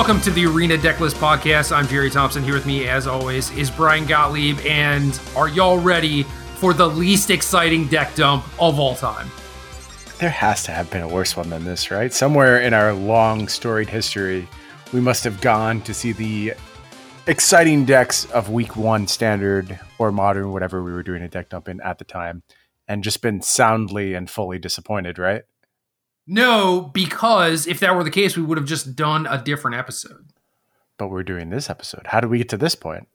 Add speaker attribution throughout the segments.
Speaker 1: Welcome to the Arena Decklist Podcast. I'm Gerry Thompson. Here with me, as always, is Brian Gottlieb. And are y'all ready for the least exciting deck dump of all time?
Speaker 2: There has to have been a worse one than this, right? Somewhere in our long storied history, we must have gone to see the exciting decks of week one standard or modern, whatever we were doing a deck dump in at the time, and just been soundly and fully disappointed, right?
Speaker 1: No, because if that were the case, we would have just done a different episode.
Speaker 2: But we're doing this episode. How did we get to this point?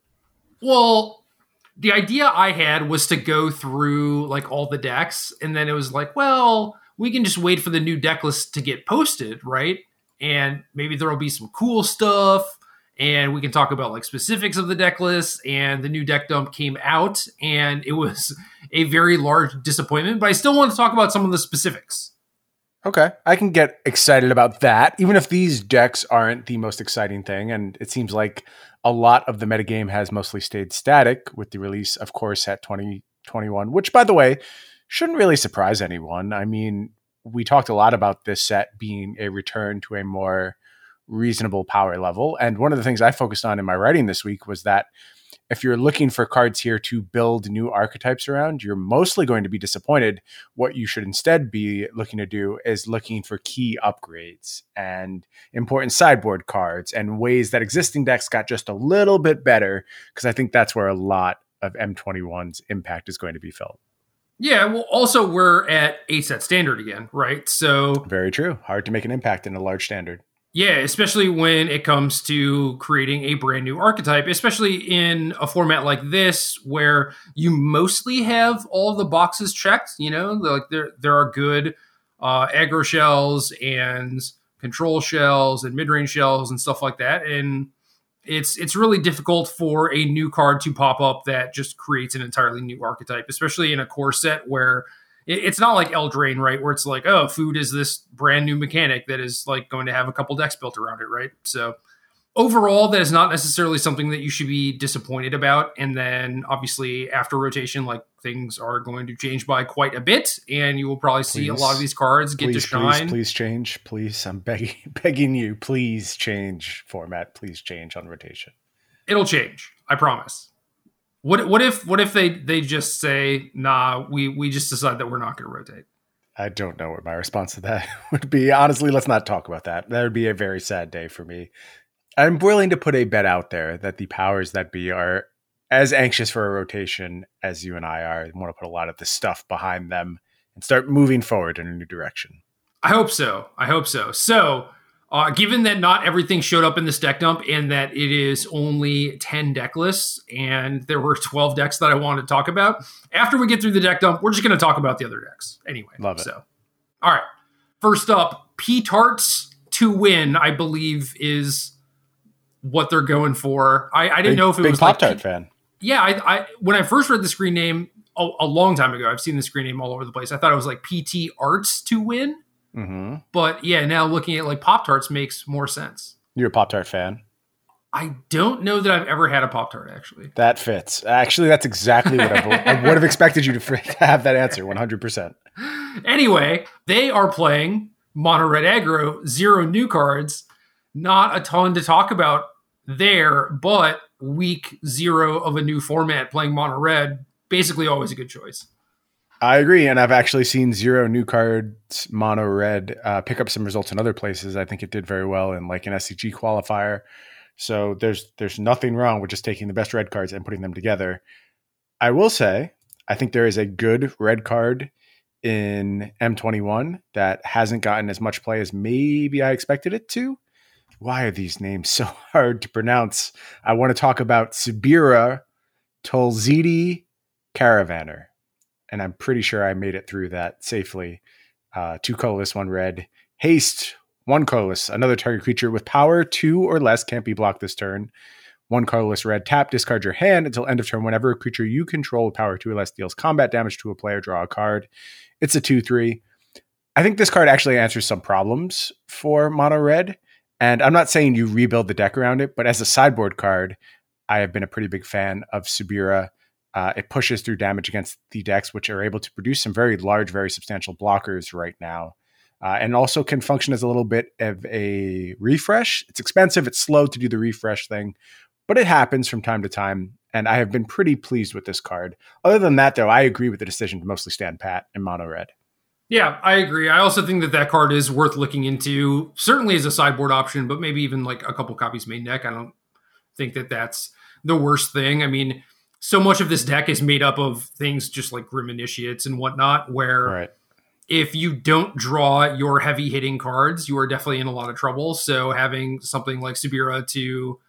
Speaker 1: Well, the idea I had was to go through like all the decks, and then it was like, well, we can just wait for the new deck list to get posted, right? And maybe there will be some cool stuff, and we can talk about like specifics of the deck list. And the new deck dump came out, and it was a very large disappointment, but I still want to talk about some of the specifics.
Speaker 2: Okay. I can get excited about that, even if these decks aren't the most exciting thing. And it seems like a lot of the metagame has mostly stayed static with the release of Core Set 2021, which, by the way, shouldn't really surprise anyone. I mean, we talked a lot about this set being a return to a more reasonable power level. And one of the things I focused on in my writing this week was that if you're looking for cards here to build new archetypes around, you're mostly going to be disappointed. What you should instead be looking to do is looking for key upgrades and important sideboard cards and ways that existing decks got just a little bit better. Because I think that's where a lot of M21's impact is going to be felt.
Speaker 1: Yeah, well, also we're at eight set standard again, right? So
Speaker 2: very true. Hard to make an impact in a large standard.
Speaker 1: Yeah, especially when it comes to creating a brand new archetype, especially in a format like this where you mostly have all the boxes checked. You know, like there there are good uh, aggro shells and control shells and mid range shells and stuff like that, and it's it's really difficult for a new card to pop up that just creates an entirely new archetype, especially in a core set where it's not like Eldraine, right? Where it's like, oh, food is this brand new mechanic that is like going to have a couple decks built around it, right? So overall, that is not necessarily something that you should be disappointed about. And then obviously after rotation, like things are going to change by quite a bit, and you will probably please, see a lot of these cards get
Speaker 2: please,
Speaker 1: to shine.
Speaker 2: Please, please change, please. I'm begging, begging you, please change format. Please change on rotation.
Speaker 1: It'll change. I promise. What what if what if they they just say, nah, we we just decide that we're not going to rotate?
Speaker 2: I don't know what my response to that would be. Honestly, let's not talk about that. That would be a very sad day for me. I'm willing to put a bet out there that the powers that be are as anxious for a rotation as you and I are. and want to put a lot of the stuff behind them and start moving forward in a new direction.
Speaker 1: I hope so. I hope so. So uh, given that not everything showed up in this deck dump and that it is only 10 deck lists and there were 12 decks that I wanted to talk about, after we get through the deck dump, we're just going to talk about the other decks anyway.
Speaker 2: Love it.
Speaker 1: So, all right. First up, P Tarts to win, I believe, is what they're going for. I, I didn't
Speaker 2: big,
Speaker 1: know if it
Speaker 2: big
Speaker 1: was
Speaker 2: Pop
Speaker 1: Tart
Speaker 2: like, fan.
Speaker 1: Yeah, I, I when I first read the screen name a, a long time ago, I've seen the screen name all over the place. I thought it was like PT Arts to win
Speaker 2: Mm-hmm.
Speaker 1: But yeah, now looking at like Pop Tarts makes more sense.
Speaker 2: You're a Pop Tart fan.
Speaker 1: I don't know that I've ever had a Pop Tart actually.
Speaker 2: That fits. Actually, that's exactly what I, I would have expected you to, to have that answer 100%.
Speaker 1: Anyway, they are playing Mono Red Aggro, zero new cards. Not a ton to talk about there, but week zero of a new format playing Mono Red, basically always a good choice.
Speaker 2: I agree, and I've actually seen zero new cards mono red uh, pick up some results in other places. I think it did very well in like an SCG qualifier. So there's there's nothing wrong with just taking the best red cards and putting them together. I will say I think there is a good red card in M21 that hasn't gotten as much play as maybe I expected it to. Why are these names so hard to pronounce? I want to talk about Subira Tulzidi Caravanner and I'm pretty sure I made it through that safely. Uh, two colorless, one red. Haste, one colorless. Another target creature with power two or less can't be blocked this turn. One colorless red. Tap, discard your hand until end of turn. Whenever a creature you control with power two or less deals combat damage to a player, draw a card. It's a 2 3. I think this card actually answers some problems for mono red. And I'm not saying you rebuild the deck around it, but as a sideboard card, I have been a pretty big fan of Subira uh, it pushes through damage against the decks, which are able to produce some very large, very substantial blockers right now. uh, and also can function as a little bit of a refresh. It's expensive, it's slow to do the refresh thing, but it happens from time to time. And I have been pretty pleased with this card. Other than that, though, I agree with the decision to mostly stand pat in mono red.
Speaker 1: Yeah, I agree. I also think that that card is worth looking into, certainly as a sideboard option, but maybe even like a couple copies main deck. I don't think that that's the worst thing. I mean, so much of this deck is made up of things just like Grim Initiates and whatnot, where
Speaker 2: Right.
Speaker 1: if you don't draw your heavy hitting cards, you are definitely in a lot of trouble. So having something like Subira to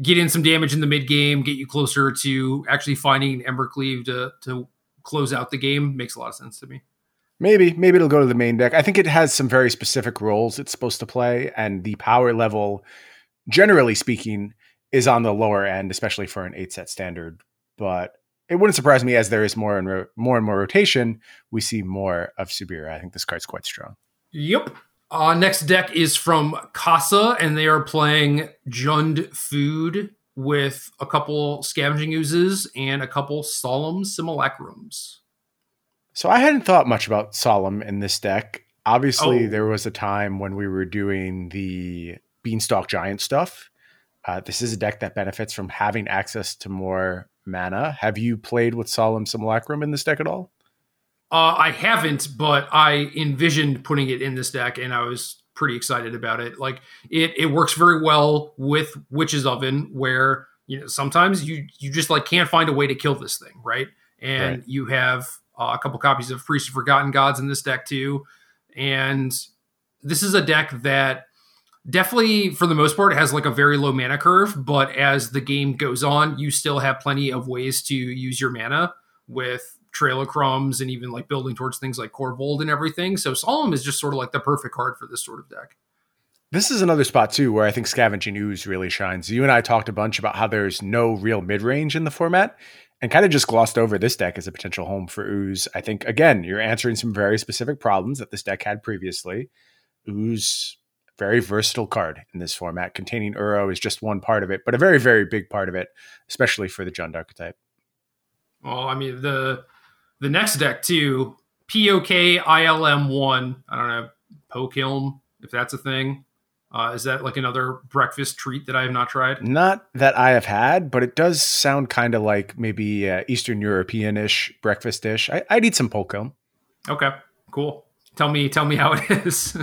Speaker 1: get in some damage in the mid game, get you closer to actually finding Embercleave to to close out the game makes a lot of sense to me.
Speaker 2: Maybe, maybe it'll go to the main deck. I think it has some very specific roles it's supposed to play, and the power level, generally speaking, is on the lower end, especially for an eight set standard. But it wouldn't surprise me as there is more and ro- more and more rotation. We see more of Subira. I think this card's quite strong.
Speaker 1: Yep. Uh, next deck is from Casa, and they are playing Jund Food with a couple Scavenging Oozes and a couple Solemn Simulacrums.
Speaker 2: So I hadn't thought much about Solemn in this deck. Obviously,
Speaker 1: Oh.
Speaker 2: there was a time when we were doing the Beanstalk Giant stuff. Uh, this is a deck that benefits from having access to more mana. Have you played with Solemn Simulacrum in this deck at all?
Speaker 1: Uh, I haven't, but I envisioned putting it in this deck, and I was pretty excited about it. Like it, it works very well with Witch's Oven, where you know sometimes you you just like can't find a way to kill this thing, right? And
Speaker 2: Right.
Speaker 1: you have uh, a couple copies of Priest of Forgotten Gods in this deck too, and this is a deck that definitely for the most part has like a very low mana curve but as the game goes on you still have plenty of ways to use your mana with trail of crumbs and even like building towards things like Korvold and everything so solemn is just sort of like the perfect card for this sort of deck
Speaker 2: This is another spot too where I think Scavenging Ooze really shines. You and I talked a bunch about how there's no real mid range in the format, and kind of just glossed over this deck as a potential home for Ooze. I think again you're answering some very specific problems that this deck had previously. Ooze, very versatile card in this format. Containing Uro is just one part of it, but a very very big part of it, especially for the Jund archetype.
Speaker 1: well i mean the the next deck too pok ilm1 i don't know pokilm if that's a thing uh, is that like another breakfast treat that i have not tried
Speaker 2: Not that I have had, but it does sound kind of like maybe uh, Eastern European ish breakfast dish. I, I'd eat some polka.
Speaker 1: okay cool tell me tell me how it is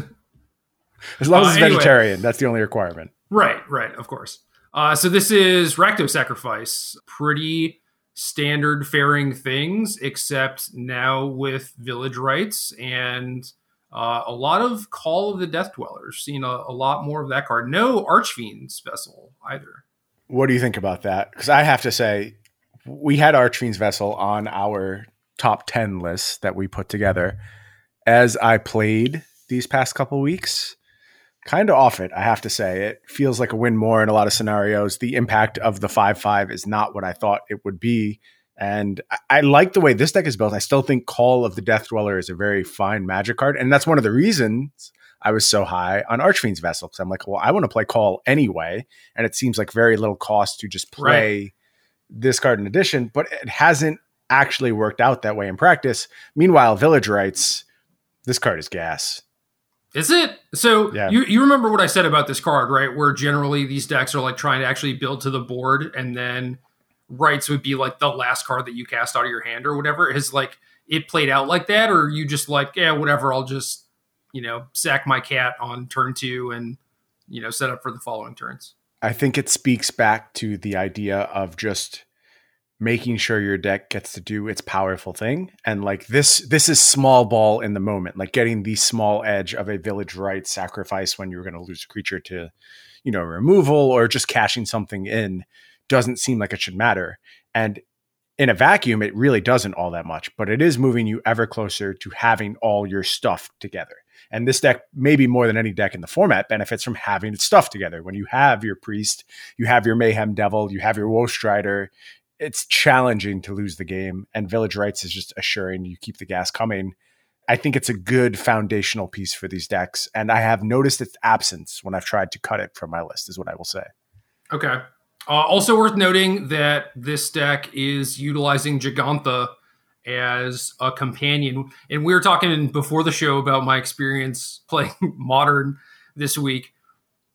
Speaker 2: As long
Speaker 1: Uh,
Speaker 2: as it's
Speaker 1: anyway.
Speaker 2: vegetarian, that's the only requirement.
Speaker 1: Right, right, of course. Uh, so this is Rakdos Sacrifice. Pretty standard faring things, except now with village rites and uh, a lot of Call of the Death Dwellers. Seen a, a lot more of that card. No Archfiend's Vessel either.
Speaker 2: What do you think about that? Because I have to say, we had Archfiend's Vessel on our top 10 list that we put together. As I played these past couple weeks, kind of off it, I have to say. It feels like a win more in a lot of scenarios. The impact of the 5 5 is not what I thought it would be. And I, I like the way this deck is built. I still think Call of the Death Dweller is a very fine magic card. And that's one of the reasons I was so high on Archfiend's Vessel. Because I'm like, well, I want to play Call anyway. And it seems like very little cost to just play this card in addition, but it hasn't actually worked out that way in practice. Meanwhile, Village Rites, this card is gas.
Speaker 1: Is it? So
Speaker 2: Yeah.
Speaker 1: you, you remember what I said about this card, right? Where generally these decks are like trying to actually build to the board and then rites would be like the last card that you cast out of your hand or whatever. Is like it played out like that, or you just like, yeah, whatever, I'll just, you know, sack my cat on turn two and, you know, set up for the following turns.
Speaker 2: I think it speaks back to the idea of just making sure your deck gets to do its powerful thing. And like this this is small ball in the moment like getting the small edge of a village rite sacrifice when you're going to lose a creature to you know removal or just cashing something in doesn't seem like it should matter. And in a vacuum it really doesn't all that much but it is moving you ever closer to having all your stuff together. And this deck maybe more than any deck in the format benefits from having its stuff together. When you have your priest you have your mayhem devil you have your woe strider it's challenging to lose the game and village rites is just assuring you keep the gas coming i think it's a good foundational piece for these decks and i have noticed its absence when i've tried to cut it from my list is what i will say
Speaker 1: Okay. Uh, also worth noting that this deck is utilizing Jegantha as a companion. And we were talking before the show about my experience playing modern this week,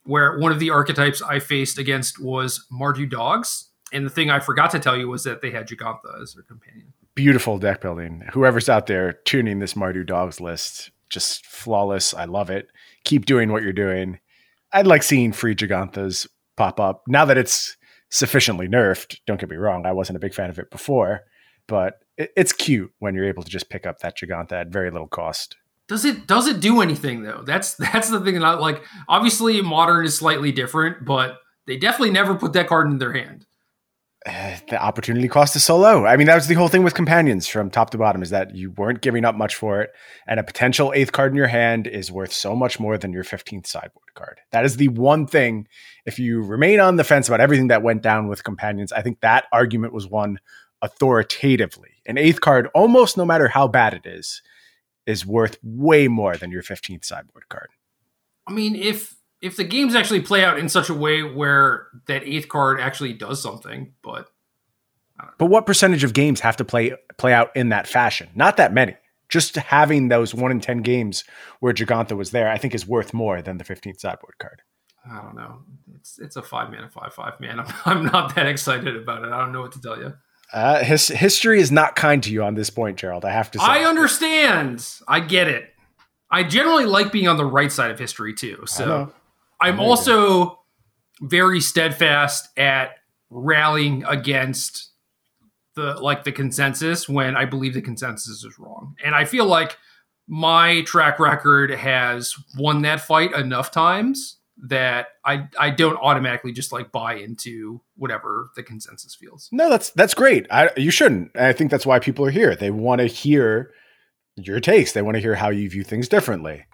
Speaker 1: where one of the archetypes I faced against was Mardu dogs. And the thing I forgot to tell you was that they had Jegantha as their companion.
Speaker 2: Beautiful deck building. Whoever's out there tuning this Mardu dogs list, just flawless. I love it. Keep doing what you're doing. I'd like seeing free Jeganthas pop up now that it's sufficiently nerfed. Don't get me wrong, I wasn't a big fan of it before, but it, it's cute when you're able to just pick up that Jegantha at very little cost.
Speaker 1: Does it does it do anything though? That's that's the thing that I like. Obviously, modern is slightly different, but they definitely never put that card in their hand.
Speaker 2: The opportunity cost is so low. I mean, that was the whole thing with companions from top to bottom is that you weren't giving up much for it, and a potential eighth card in your hand is worth so much more than your fifteenth sideboard card. That is the one thing. If you remain on the fence about everything that went down with companions, I think that argument was won authoritatively. An eighth card, almost no matter how bad it is, is worth way more than your fifteenth sideboard card.
Speaker 1: I mean, if if the games actually play out in such a way where that eighth card actually does something, but
Speaker 2: but what percentage of games have to play play out in that fashion? Not that many. Just having those one in ten games where Jegantha was there, I think, is worth more than the fifteenth sideboard card.
Speaker 1: I don't know. It's it's a five mana five five man. I'm, I'm not that excited about it. I don't know what to tell you.
Speaker 2: Uh, his history is not kind to you on this point, Gerald. I have to say.
Speaker 1: I understand. I get it. I generally like being on the right side of history too. So I'm also very steadfast at rallying against the like the consensus when I believe the consensus is wrong. And I feel like my track record has won that fight enough times that I I don't automatically just like buy into whatever the consensus feels.
Speaker 2: No, that's that's great. I, you shouldn't. I think that's why people are here. They want to hear your takes. They want to hear how you view things differently.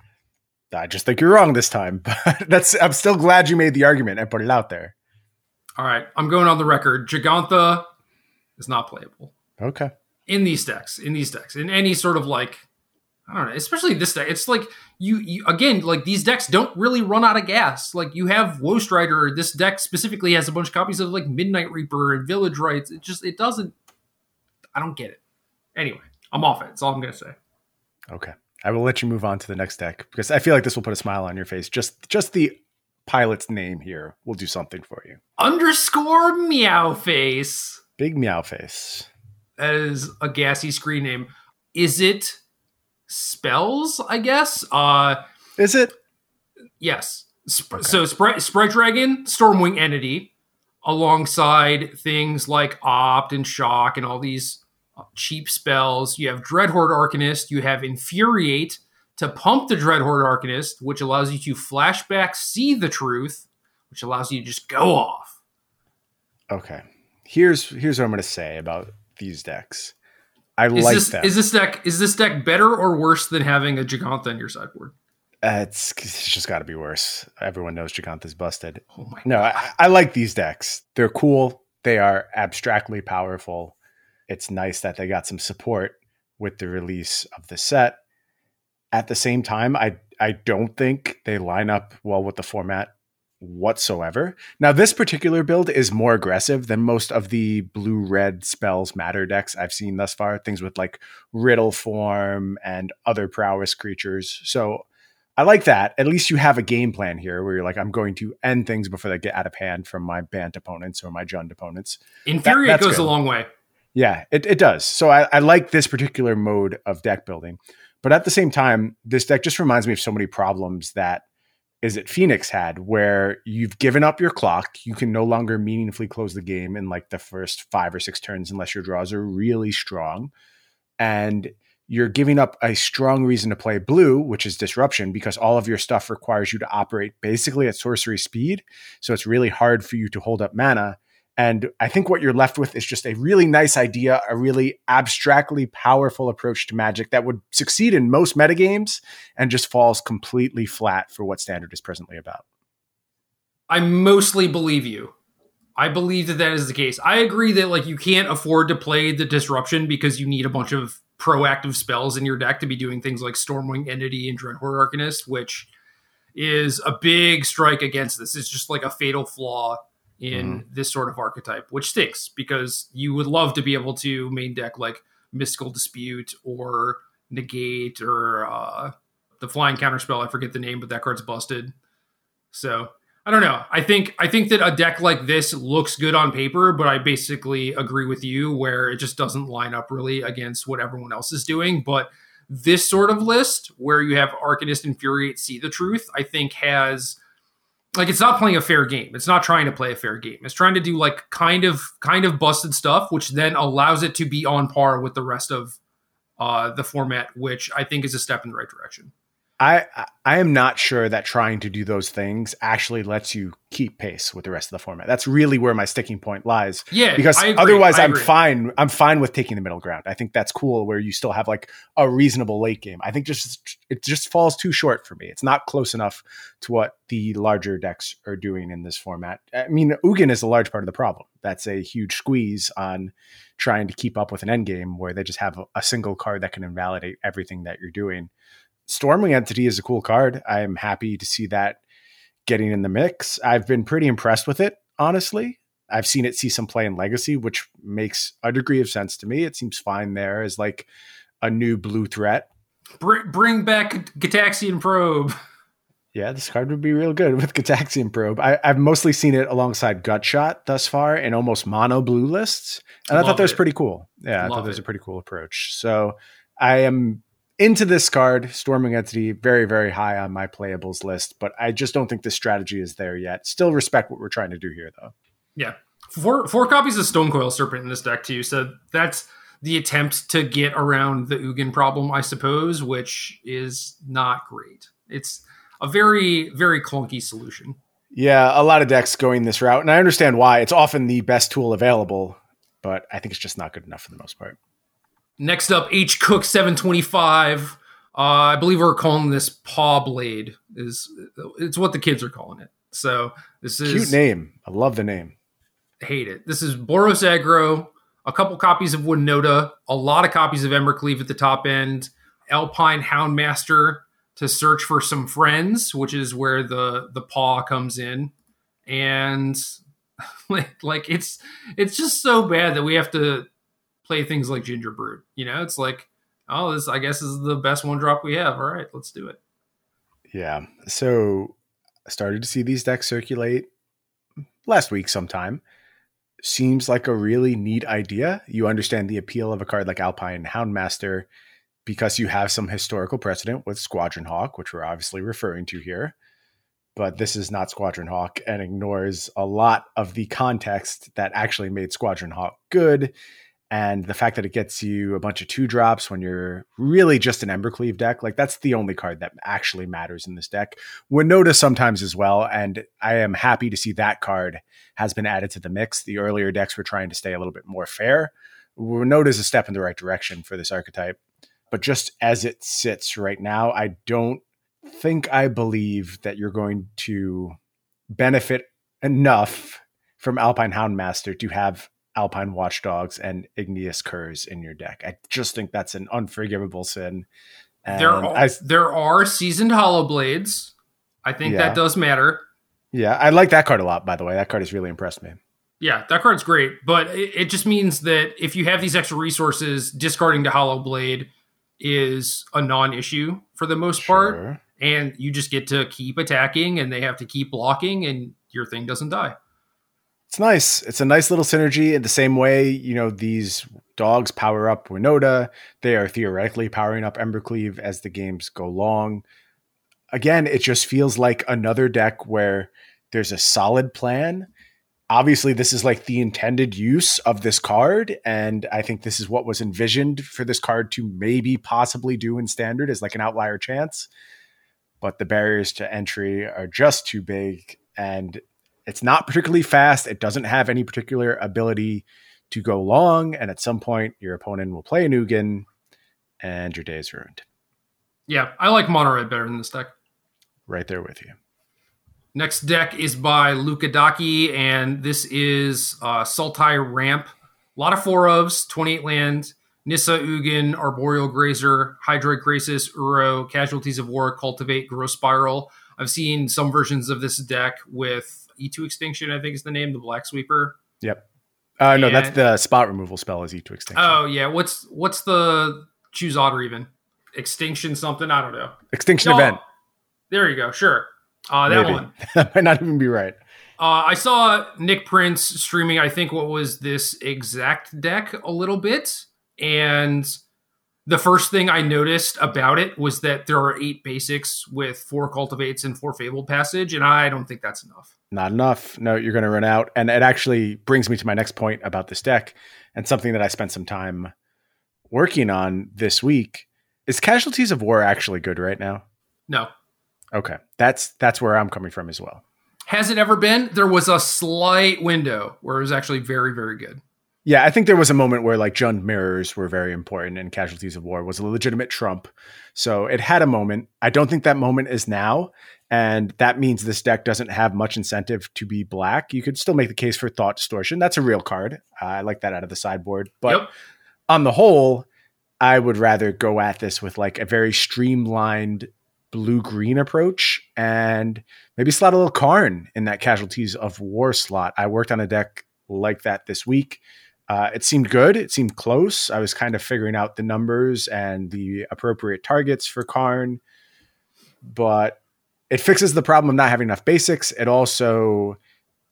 Speaker 2: I just think you're wrong this time, but that's I'm still glad you made the argument and put it out there.
Speaker 1: All right, I'm going on the record. Jegantha is not playable.
Speaker 2: Okay.
Speaker 1: In these decks, in these decks, in any sort of like, I don't know, especially this deck. It's like you, you again, like these decks don't really run out of gas. Like you have Woe Strider. This deck specifically has a bunch of copies of like Midnight Reaper and Village Rites. It just it doesn't. I don't get it. Anyway, I'm off it. That's all I'm gonna say.
Speaker 2: Okay. I will let you move on to the next deck because I feel like this will put a smile on your face. Just just the pilot's name here will do something for you.
Speaker 1: Underscore meow face.
Speaker 2: Big meow face.
Speaker 1: That is a gassy screen name. Is it spells, I guess? Uh
Speaker 2: Is it?
Speaker 1: Yes. Sp- okay. So Sprite, Sprite Dragon, Stormwing Entity, alongside things like Opt and Shock and all these cheap spells. You have Dreadhorde Arcanist. You have Infuriate to pump the Dreadhorde Arcanist, which allows you to flashback see the truth, which allows you to just go off.
Speaker 2: Okay. Here's here's what I'm going to say about these decks. I
Speaker 1: is
Speaker 2: like
Speaker 1: this,
Speaker 2: them.
Speaker 1: Is this deck is this deck better or worse than having a Jegantha in your sideboard?
Speaker 2: Uh, it's, it's just got to be worse. Everyone knows Jegantha's busted.
Speaker 1: Oh my
Speaker 2: no, I, I like these decks. They're cool. They are abstractly powerful it's nice that they got some support with the release of the set. At the same time, I I don't think they line up well with the format whatsoever. Now, this particular build is more aggressive than most of the blue red spells matter decks I've seen thus far. Things with like Riddleform and other prowess creatures. So I like that. At least you have a game plan here where you're like, I'm going to end things before they get out of hand from my Bant opponents or my Jund opponents.
Speaker 1: In theory, that, goes good. a long way.
Speaker 2: Yeah, it, it does. So I, I like this particular mode of deck building. But at the same time, this deck just reminds me of so many problems that is that Phoenix had, where you've given up your clock. You can no longer meaningfully close the game in like the first five or six turns unless your draws are really strong. And you're giving up a strong reason to play blue, which is disruption, because all of your stuff requires you to operate basically at sorcery speed. So it's really hard for you to hold up mana. And I think what you're left with is just a really nice idea, a really abstractly powerful approach to magic that would succeed in most metagames and just falls completely flat for what standard is presently about.
Speaker 1: I mostly believe you. I believe that that is the case. I agree that like you can't afford to play the disruption because you need a bunch of proactive spells in your deck to be doing things like Stormwing Entity and Dreadhorde Arcanist, which is a big strike against this. It's just like a fatal flaw in mm. this sort of archetype, which stinks because you would love to be able to main deck like Mystical Dispute or Negate or uh, the Flying Counterspell. I forget the name, but that card's busted. So I don't know. I think I think that a deck like this looks good on paper, but I basically agree with you where it just doesn't line up really against what everyone else is doing. But this sort of list where you have Arcanist Infuriate See the Truth, I think has like it's not playing a fair game. It's not trying to play a fair game. It's trying to do like kind of kind of busted stuff, which then allows it to be on par with the rest of uh, the format, which I think is a step in the right direction.
Speaker 2: I I am not sure that trying to do those things actually lets you keep pace with the rest of the format. That's really where my sticking point lies.
Speaker 1: Yeah,
Speaker 2: because otherwise I'm fine. I'm fine with taking the middle ground. I think that's cool where you still have like a reasonable late game. I think just it just falls too short for me. It's not close enough to what the larger decks are doing in this format. I mean, Ugin is a large part of the problem. That's a huge squeeze on trying to keep up with an end game where they just have a, a single card that can invalidate everything that you're doing. Stormwing Entity is a cool card. I'm happy to see that getting in the mix. I've been pretty impressed with it, honestly. I've seen it see some play in Legacy, which makes a degree of sense to me. It seems fine there as like a new blue threat.
Speaker 1: Bring, bring back Gitaxian Probe.
Speaker 2: Yeah, this card would be real good with Gitaxian Probe. I, have mostly seen it alongside Gutshot thus far in almost mono blue lists. And Love I thought that was pretty cool. Yeah, Love I thought that was a pretty cool approach. So I am into this card, Stormwing Entity, very, very high on my playables list, but I just don't think the strategy is there yet. Still respect what we're trying to do here, though.
Speaker 1: Yeah. Four four copies of Stonecoil Serpent in this deck, too. So that's the attempt to get around the Ugin problem, I suppose, which is not great. It's a very, very clunky solution.
Speaker 2: Yeah, a lot of decks going this route, and I understand why. It's often the best tool available, but I think it's just not good enough for the most part.
Speaker 1: Next up, H Cook 725. Uh, I believe we're calling this Paw Blade. Is it's what the kids are calling it. So this is
Speaker 2: cute name. I love the name.
Speaker 1: Hate it. This is Boros Aggro. A couple copies of Winota. A lot of copies of Embercleave at the top end. Alpine Houndmaster to search for some friends, which is where the the paw comes in, and like, like it's it's just so bad that we have to play things like Gingerbrute. You know, it's like, oh, this I guess is the best one drop we have. All right, let's do it.
Speaker 2: Yeah. So I started to see these decks circulate last week sometime. Seems like a really neat idea. You understand the appeal of a card like Alpine Houndmaster because you have some historical precedent with Squadron Hawk, which we're obviously referring to here. But this is not Squadron Hawk and ignores a lot of the context that actually made Squadron Hawk good and the fact that it gets you a bunch of two drops when you're really just an Embercleave deck, like that's the only card that actually matters in this deck. Winota sometimes as well, and I am happy to see that card has been added to the mix. The earlier decks were trying to stay a little bit more fair. Winota is a step in the right direction for this archetype, but just as it sits right now, I don't think I believe that you're going to benefit enough from Alpine Houndmaster to have Alpine Watchdogs and Igneous Curs in your deck. I just think that's an unforgivable sin.
Speaker 1: And there um, are I, there are seasoned hallowblades. I think yeah. that does matter.
Speaker 2: Yeah, I like that card a lot. By the way, that card has really impressed me.
Speaker 1: Yeah, that card's great, but it, it just means that if you have these extra resources, discarding the hallowblade is a non-issue for the most sure. part, and you just get to keep attacking, and they have to keep blocking, and your thing doesn't die
Speaker 2: it's nice. It's a nice little synergy in the same way, you know, these dogs power up Winota. They are theoretically powering up Embercleave as the games go long. Again, it just feels like another deck where there's a solid plan. Obviously, this is like the intended use of this card, and I think this is what was envisioned for this card to maybe possibly do in standard as like an outlier chance. But the barriers to entry are just too big, and it's not particularly fast. It doesn't have any particular ability to go long. And at some point, your opponent will play a Ugin and your day is ruined.
Speaker 1: Yeah, I like Mono Red better than this deck.
Speaker 2: Right there with you.
Speaker 1: Next deck is by Luca Daki, and this is uh, Sultai Ramp. A lot of four ofs, 28 land, Nissa Ugin, Arboreal Grazer, Hydroid Krasis, Uro, Casualties of War, Cultivate, Growth Spiral. I've seen some versions of this deck with Eat to Extinction, I think is the name, the Black Sweeper.
Speaker 2: Yep. Uh, no, that's the spot removal spell is Eat to Extinction.
Speaker 1: Oh yeah, what's what's the choose odd or even extinction something? I don't know.
Speaker 2: extinction
Speaker 1: No,
Speaker 2: event.
Speaker 1: There you go. Sure, uh, that
Speaker 2: Maybe.
Speaker 1: one.
Speaker 2: that might not even be right.
Speaker 1: Uh, I saw Nick Prince streaming. I think what was this exact deck a little bit, and the first thing I noticed about it was that there are eight basics with four cultivates and four fabled passage, and I don't think that's enough.
Speaker 2: Not enough. No, you're going to run out. And it actually brings me to my next point about this deck and something that I spent some time working on this week. Is Casualties of War actually good right now?
Speaker 1: No,
Speaker 2: Okay. That's that's where I'm coming from as well.
Speaker 1: has it ever been? There was a slight window where it was actually very, very good.
Speaker 2: Yeah, I think there was a moment where like Jund mirrors were very important and Casualties of War was a legitimate trump. So it had a moment. I don't think that moment is now. And that means this deck doesn't have much incentive to be black. You could still make the case for Thought Distortion. That's a real card. Uh, I like that out of the sideboard. But
Speaker 1: yep.
Speaker 2: on the whole, I would rather go at this with like a very streamlined blue green approach and maybe slot a little Karn in that Casualties of War slot. I worked on a deck like that this week. Uh, it seemed good. It seemed close. I was kind of figuring out the numbers and the appropriate targets for Karn, but it fixes the problem of not having enough basics. It also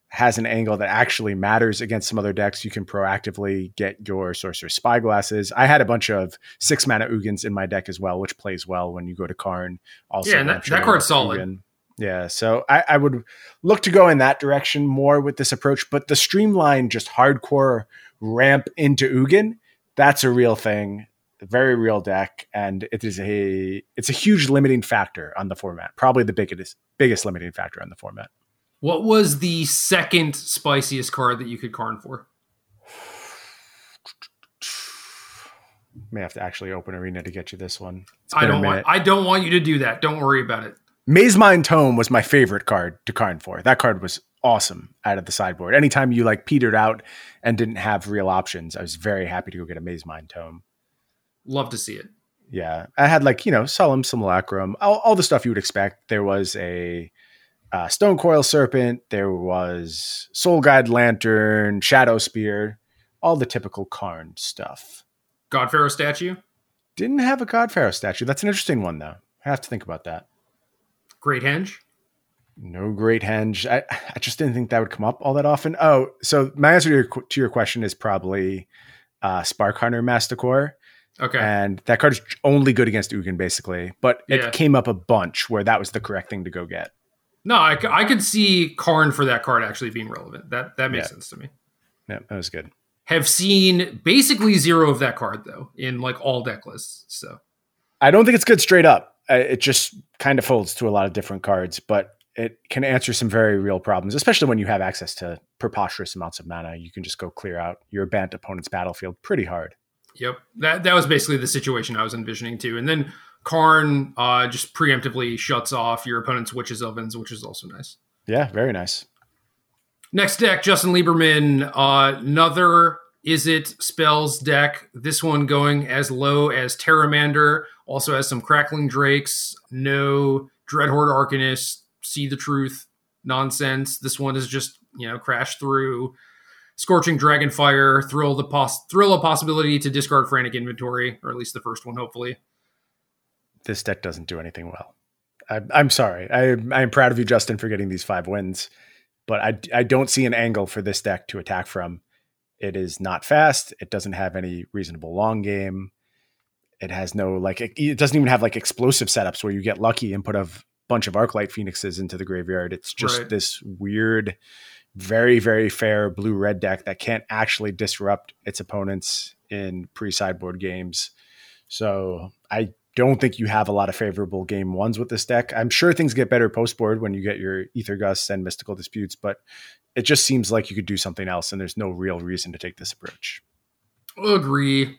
Speaker 2: has an angle that actually matters against some other decks. You can proactively get your Sorcerous Spyglasses. I had a bunch of six mana Ugins in my deck as well, which plays well when you go to Karn. Also,
Speaker 1: Yeah, that-
Speaker 2: sure
Speaker 1: that card's
Speaker 2: Ugin.
Speaker 1: solid.
Speaker 2: Yeah, so I, I would look to go in that direction more with this approach, but the streamline, just hardcore ramp into Ugin, that's a real thing, a very real deck, and it is a it's a huge limiting factor on the format. Probably the biggest biggest limiting factor on the format.
Speaker 1: What was the second spiciest card that you could Karn for?
Speaker 2: May have to actually open arena to get you this one.
Speaker 1: I don't want I don't want you to do that. Don't worry about it.
Speaker 2: Mazemind Tome was my favorite card to Karn for. That card was awesome out of the sideboard. Anytime you like petered out and didn't have real options, I was very happy to go get a Maze Mind Tome.
Speaker 1: Love to see it.
Speaker 2: Yeah, I had like you know Solemn Simulacrum, all, all the stuff you would expect. There was a uh, Stone Coil Serpent. There was Soul Guide Lantern, Shadow Spear, all the typical Karn stuff.
Speaker 1: God Pharaoh statue.
Speaker 2: Didn't have a God Pharaoh statue. That's an interesting one though. I have to think about that.
Speaker 1: Great Henge.
Speaker 2: No great henge. I, I just didn't think that would come up all that often. Oh, so my answer to your, to your question is probably uh, Spark Hunter Masticore.
Speaker 1: Okay.
Speaker 2: And that card is only good against Ugin, basically. But it
Speaker 1: Yeah.
Speaker 2: came up a bunch where that was the correct thing to go get.
Speaker 1: no, I, I could see Karn for that card actually being relevant. That that makes
Speaker 2: Yeah.
Speaker 1: sense to me.
Speaker 2: Yeah, that was good.
Speaker 1: Have seen basically zero of that card though in like all deck lists. So
Speaker 2: I don't think it's good straight up. It just kind of folds to a lot of different cards, but it can answer some very real problems, especially when you have access to preposterous amounts of mana. You can just go clear out your Bant opponent's battlefield pretty hard.
Speaker 1: Yep. That that was basically the situation I was envisioning too. And then Karn uh, just preemptively shuts off your opponent's witches ovens, which is also nice.
Speaker 2: Yeah, very nice.
Speaker 1: Next deck, Justin Lieberman, uh, another is it spells deck. This one going as low as Terramander, also has some Crackling Drakes, no Dreadhorde Arcanist, See the Truth nonsense. This one is just, you know, crash through Scorching dragon fire, thrill the pos- thrill a possibility to discard Frantic Inventory, or at least the first one, hopefully.
Speaker 2: this deck doesn't do anything well. I, I'm sorry. I, I'm proud of you, Justin, for getting these five wins, but I, I don't see an angle for this deck to attack from. It is not fast. It doesn't have any reasonable long game. It has no like. It, it doesn't even have like explosive setups where you get lucky and put a bunch of arc light Phoenixes into the graveyard. It's just
Speaker 1: Right.
Speaker 2: this weird, very very fair blue red deck that can't actually disrupt its opponents in pre sideboard games. So I don't think you have a lot of favorable game ones with this deck. I'm sure things get better post board when you get your Aether Gusts and Mystical Disputes, but it just seems like you could do something else, and there's no real reason to take this approach.
Speaker 1: Agree.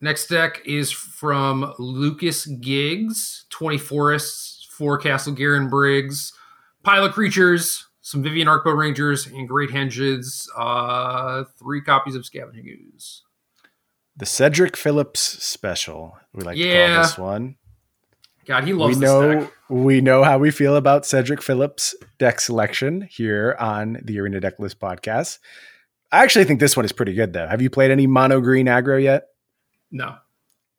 Speaker 1: Next deck is from Lucas Giggs, 20 Forests, 4 Castle Garenbrigs, Pilot Creatures, some Vivien Arkbow Rangers, and Great Henges, uh, three copies of Scavenging Ooze.
Speaker 2: The Cedric Phillips special, we like to
Speaker 1: Yeah.
Speaker 2: call this one.
Speaker 1: God, he
Speaker 2: We
Speaker 1: loves this
Speaker 2: know
Speaker 1: deck.
Speaker 2: we know how we feel about Cedric Phillips deck selection here on the Arena Deck List podcast. I actually think this one is pretty good though. Have you played any mono green aggro yet?
Speaker 1: No.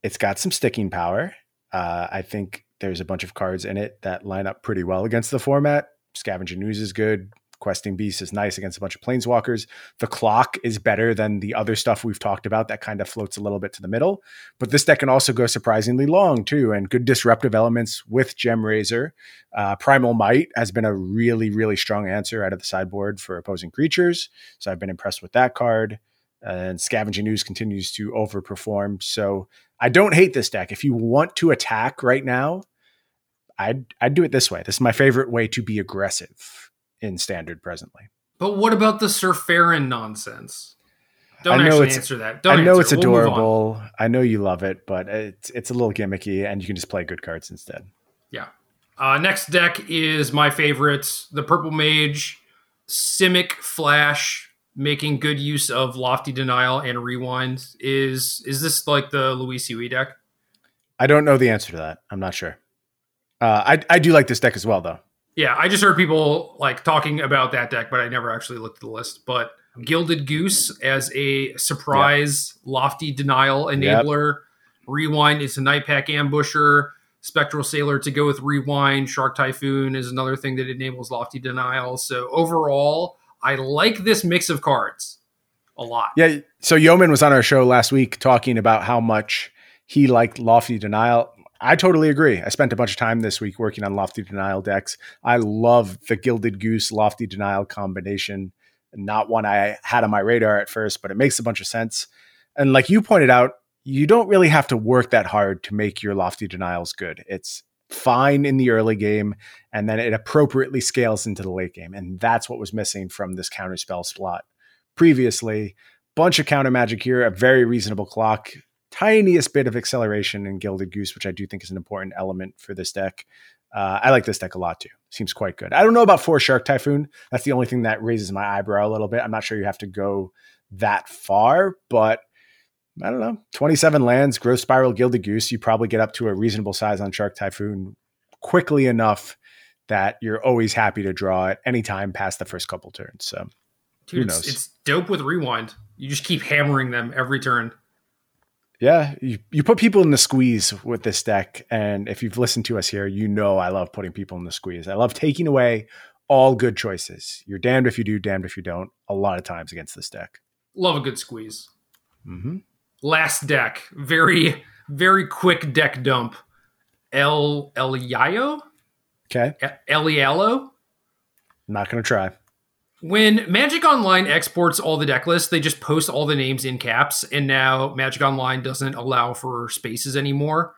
Speaker 2: It's got some sticking power. Uh, I think there's a bunch of cards in it that line up pretty well against the format. Scavenging Ooze is good. Questing Beast is nice against a bunch of planeswalkers. The clock is better than the other stuff we've talked about that kind of floats a little bit to the middle. But this deck can also go surprisingly long too, and good disruptive elements with Gemrazer. Uh, Primal Might has been a really, really strong answer out of the sideboard for opposing creatures. So I've been impressed with that card. And Scavenging Ooze continues to overperform. So I don't hate this deck. If you want to attack right now, I'd I'd do it this way. This is my favorite way to be aggressive in standard presently.
Speaker 1: But what about the Syr Faren nonsense? Don't
Speaker 2: I know it's-
Speaker 1: answer that. Don't
Speaker 2: I know
Speaker 1: answer
Speaker 2: it's
Speaker 1: it. We'll
Speaker 2: adorable. I know you love it, but it's it's a little gimmicky, and you can just play good cards instead.
Speaker 1: Yeah. Uh, next deck is my favorite, the Purple Mage, Simic Flash, making good use of Lofty Denial and Rewind. Is is this like the Luis Huey deck?
Speaker 2: I don't know the answer to that. I'm not sure. Uh, I I do like this deck as well, though.
Speaker 1: Yeah, I just heard people like talking about that deck, but I never actually looked at the list. But Gilded Goose as a surprise Lofty Denial enabler. Rewind is a Night Pack Ambusher. Spectral Sailor to go with Rewind. Shark Typhoon is another thing that enables Lofty Denial. So overall, I like this mix of cards a lot.
Speaker 2: Yeah. So Yeoman was on our show last week talking about how much he liked Lofty Denial. I totally agree. I spent a bunch of time this week working on Lofty Denial decks. I love the Gilded Goose Lofty Denial combination. Not one I had on my radar at first, but it makes a bunch of sense. And like you pointed out, you don't really have to work that hard to make your Lofty Denials good. It's fine in the early game, and then it appropriately scales into the late game. And that's what was missing from this counterspell slot previously. Bunch of counter magic here, a very reasonable clock, tiniest bit of acceleration in Gilded Goose, which I do think is an important element for this deck. Uh, I like this deck a lot too. Seems quite good. I don't know about four Shark Typhoon. That's the only thing that raises my eyebrow a little bit. I'm not sure you have to go that far, but I don't know. 27 lands, Growth Spiral, Gilded Goose. You probably get up to a reasonable size on Shark Typhoon quickly enough that you're always happy to draw it anytime past the first couple turns. So
Speaker 1: Dude,
Speaker 2: Who
Speaker 1: it's, it's dope with Rewind. You just keep hammering them every turn.
Speaker 2: Yeah, you, you put people in the squeeze with this deck. And if you've listened to us here, you know I love putting people in the squeeze. I love taking away all good choices. You're damned if you do, damned if you don't, a lot of times against this deck.
Speaker 1: Love a good squeeze.
Speaker 2: Mm-hmm.
Speaker 1: Last deck, very very quick deck dump. El Eliayo,
Speaker 2: Okay.
Speaker 1: Elialo.
Speaker 2: Not going to try.
Speaker 1: When Magic Online exports all the deck lists, they just post all the names in caps, and now Magic Online doesn't allow for spaces anymore.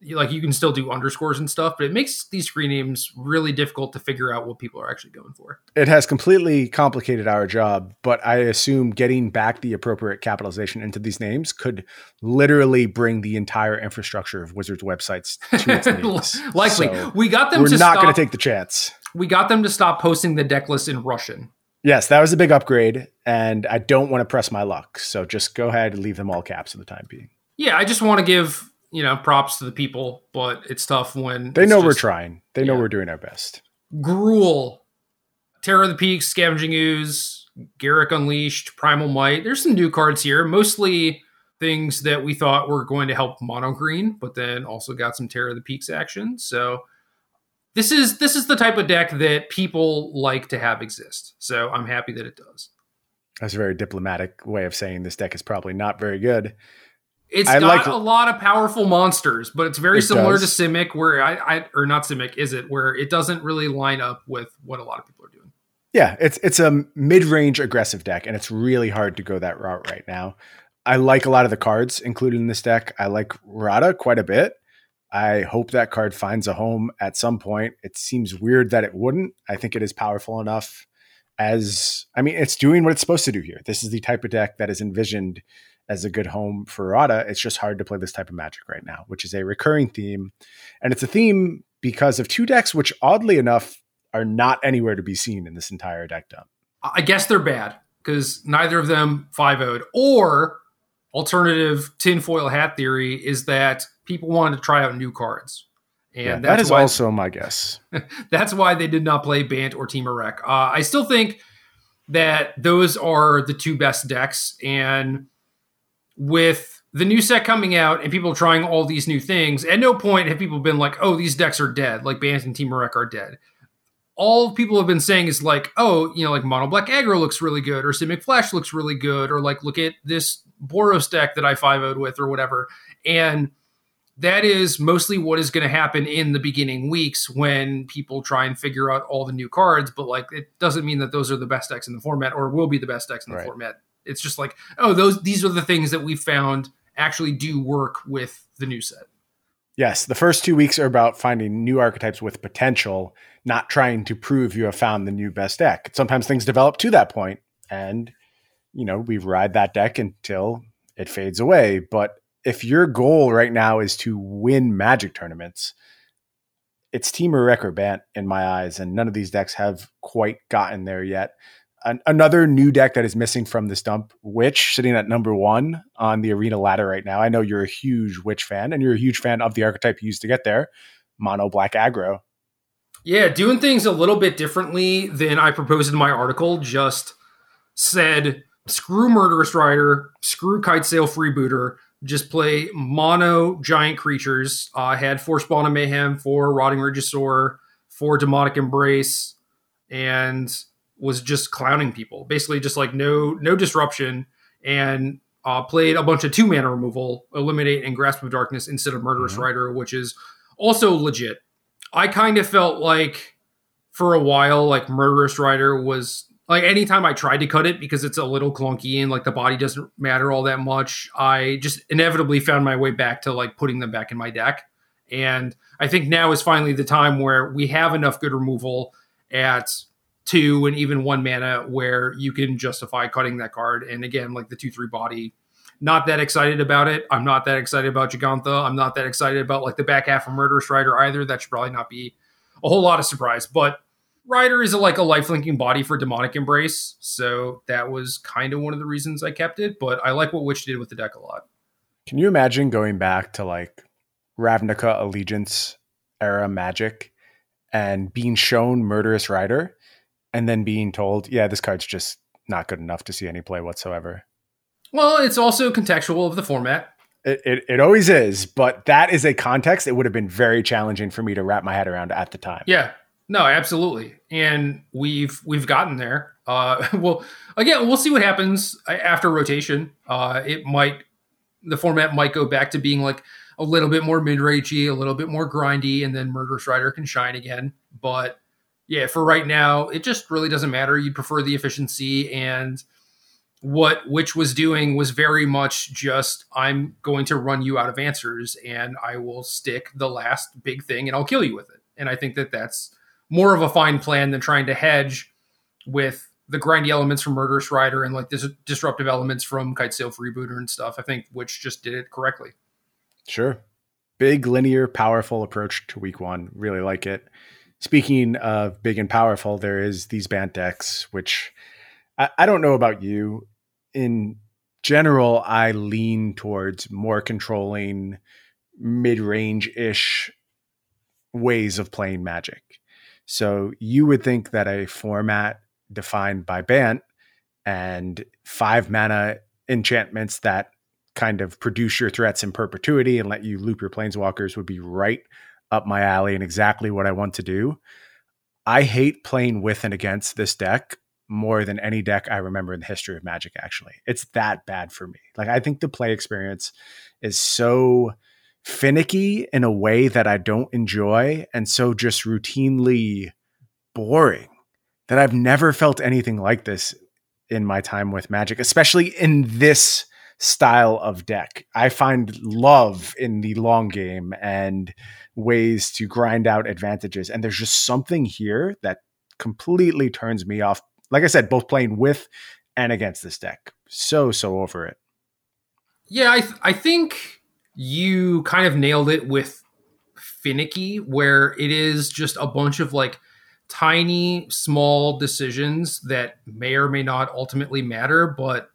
Speaker 1: Like you can still do underscores and stuff, but it makes these screen names really difficult to figure out what people are actually going for.
Speaker 2: It has completely complicated our job, but I assume getting back the appropriate capitalization into these names could literally bring the entire infrastructure of Wizards websites to its knees.
Speaker 1: Likely,
Speaker 2: So
Speaker 1: we got them
Speaker 2: we're not going to take the chance.
Speaker 1: we got them to stop posting the deck list in Russian.
Speaker 2: Yes, that was a big upgrade, and I don't want to press my luck. So just go ahead and leave them all caps for the time being.
Speaker 1: Yeah, I just want to give you know props to the people, but it's tough when
Speaker 2: They know we're trying. They know
Speaker 1: yeah.
Speaker 2: we're doing our best.
Speaker 1: Gruul, Terror of the Peaks, Scavenging Ooze, Garruk Unleashed, Primal Might. There's some new cards here, mostly things that we thought were going to help mono green, but then also got some Terror of the Peaks action. So this is this is the type of deck that people like to have exist. So I'm happy that it does.
Speaker 2: That's a very diplomatic way of saying this deck is probably not very good.
Speaker 1: It's
Speaker 2: I
Speaker 1: got
Speaker 2: like-
Speaker 1: a lot of powerful monsters, but it's very
Speaker 2: It
Speaker 1: similar
Speaker 2: does.
Speaker 1: to Simic, where I, I or not Simic, is it? Where it doesn't really line up with what a lot of people are doing.
Speaker 2: Yeah, it's it's a mid-range aggressive deck, and it's really hard to go that route right now. I like a lot of the cards included in this deck. I like Rada quite a bit. I hope that card finds a home at some point. It seems weird that it wouldn't. I think it is powerful enough as I mean, it's doing what it's supposed to do here. This is the type of deck that is envisioned as a good home for Rada. It's just hard to play this type of magic right now, which is a recurring theme. And it's a theme because of two decks which oddly enough are not anywhere to be seen in this entire deck dump.
Speaker 1: I guess they're bad because neither of them 5 0'd. Or alternative tinfoil hat theory is that people wanted to try out new cards. And
Speaker 2: Yeah,
Speaker 1: that's why,
Speaker 2: also my guess.
Speaker 1: that's why they did not play Bant or Temur. Uh, I still think that those are the two best decks. And with the new set coming out and people trying all these new things, at no point have people been like, oh, these decks are dead, like Bant and Temur are dead. All people have been saying is like, oh, you know, like Mono Black Aggro looks really good, or Simic Flash looks really good, or like look at this Boros deck that I 5 0'd with, or whatever. And that is mostly what is going to happen in the beginning weeks when people try and figure out all the new cards. But like, it doesn't mean that those are the best decks in the format or will be the best decks in the right. format. It's just like, oh, those these are the things that we found actually do work with the new set.
Speaker 2: Yes, the first two weeks are about finding new archetypes with potential, not trying to prove you have found the new best deck. Sometimes things develop to that point, and you know we ride that deck until it fades away. But if your goal right now is to win magic tournaments, it's Rec or Bant in my eyes, and none of these decks have quite gotten there yet. An- another new deck that is missing from this dump, Witch, sitting at number one on the arena ladder right now. I know you're a huge Witch fan, and you're a huge fan of the archetype you used to get there, Mono Black Aggro.
Speaker 1: Yeah, doing things a little bit differently than I proposed in my article. Just said, screw Murderous Rider, screw Kitesail Freebooter just play mono giant creatures. I uh, had four Spawn of Mayhem, four Rotting Regisaur, four Demonic Embrace, and was just clowning people. Basically, just like no no disruption, and uh, played a bunch of two mana removal, eliminate and Grasp of Darkness instead of Murderous mm-hmm. Rider, which is also legit. I kind of felt like for a while, like Murderous Rider was like anytime I tried to cut it because it's a little clunky and like the body doesn't matter all that much, I just inevitably found my way back to like putting them back in my deck. And I think now is finally the time where we have enough good removal at two and even one mana where you can justify cutting that card. And again, like the two three body, not that excited about it. I'm not that excited about Jegantha. I'm not that excited about like the back half of Murderous Rider either. That should probably not be a whole lot of surprise, but Rider is a, like a lifelinking body for Demonic Embrace, so that was kind of one of the reasons I kept it. But I like what Witch did with the deck a lot.
Speaker 2: Can you imagine going back to like Ravnica Allegiance era Magic and being shown Murderous Rider and then being told, yeah, this card's just not good enough to see any play whatsoever?
Speaker 1: Well, it's also contextual of the format.
Speaker 2: It, it, it, always is, but that is a context. It would have been very challenging for me to wrap my head around at the time.
Speaker 1: Yeah, no, absolutely, and we've we've gotten there. Uh, well, again, we'll see what happens after rotation. Uh, it might the format might go back to being like a little bit more mid rangey, a little bit more grindy, and then Murderous Rider can shine again. But yeah, for right now, it just really doesn't matter. You'd prefer the efficiency and what which was doing was very much just I'm going to run you out of answers and I will stick the last big thing and I'll kill you with it. And I think that that's more of a fine plan than trying to hedge with the grindy elements from Murderous Rider and like this disruptive elements from Kite Kitesail Freebooter and stuff. I think which just did it correctly.
Speaker 2: Sure. Big, linear, powerful approach to week one. Really like it. Speaking of big and powerful, there is these Bant decks, which I, I don't know about you. In general, I lean towards more controlling, mid range ish ways of playing magic. So you would think that a format defined by Bant and five mana enchantments that kind of produce your threats in perpetuity and let you loop your planeswalkers would be right up my alley and exactly what I want to do. I hate playing with and against this deck more than any deck I remember in the history of Magic, actually. It's that bad for me. Like, I think the play experience is so finicky in a way that I don't enjoy and so just routinely boring that I've never felt anything like this in my time with Magic, especially in this style of deck. I find love in the long game and ways to grind out advantages. And there's just something here that completely turns me off. Like I said, both playing with and against this deck. So, so over it.
Speaker 1: Yeah, I, th- I think you kind of nailed it with finicky where it is just a bunch of like tiny small decisions that may or may not ultimately matter but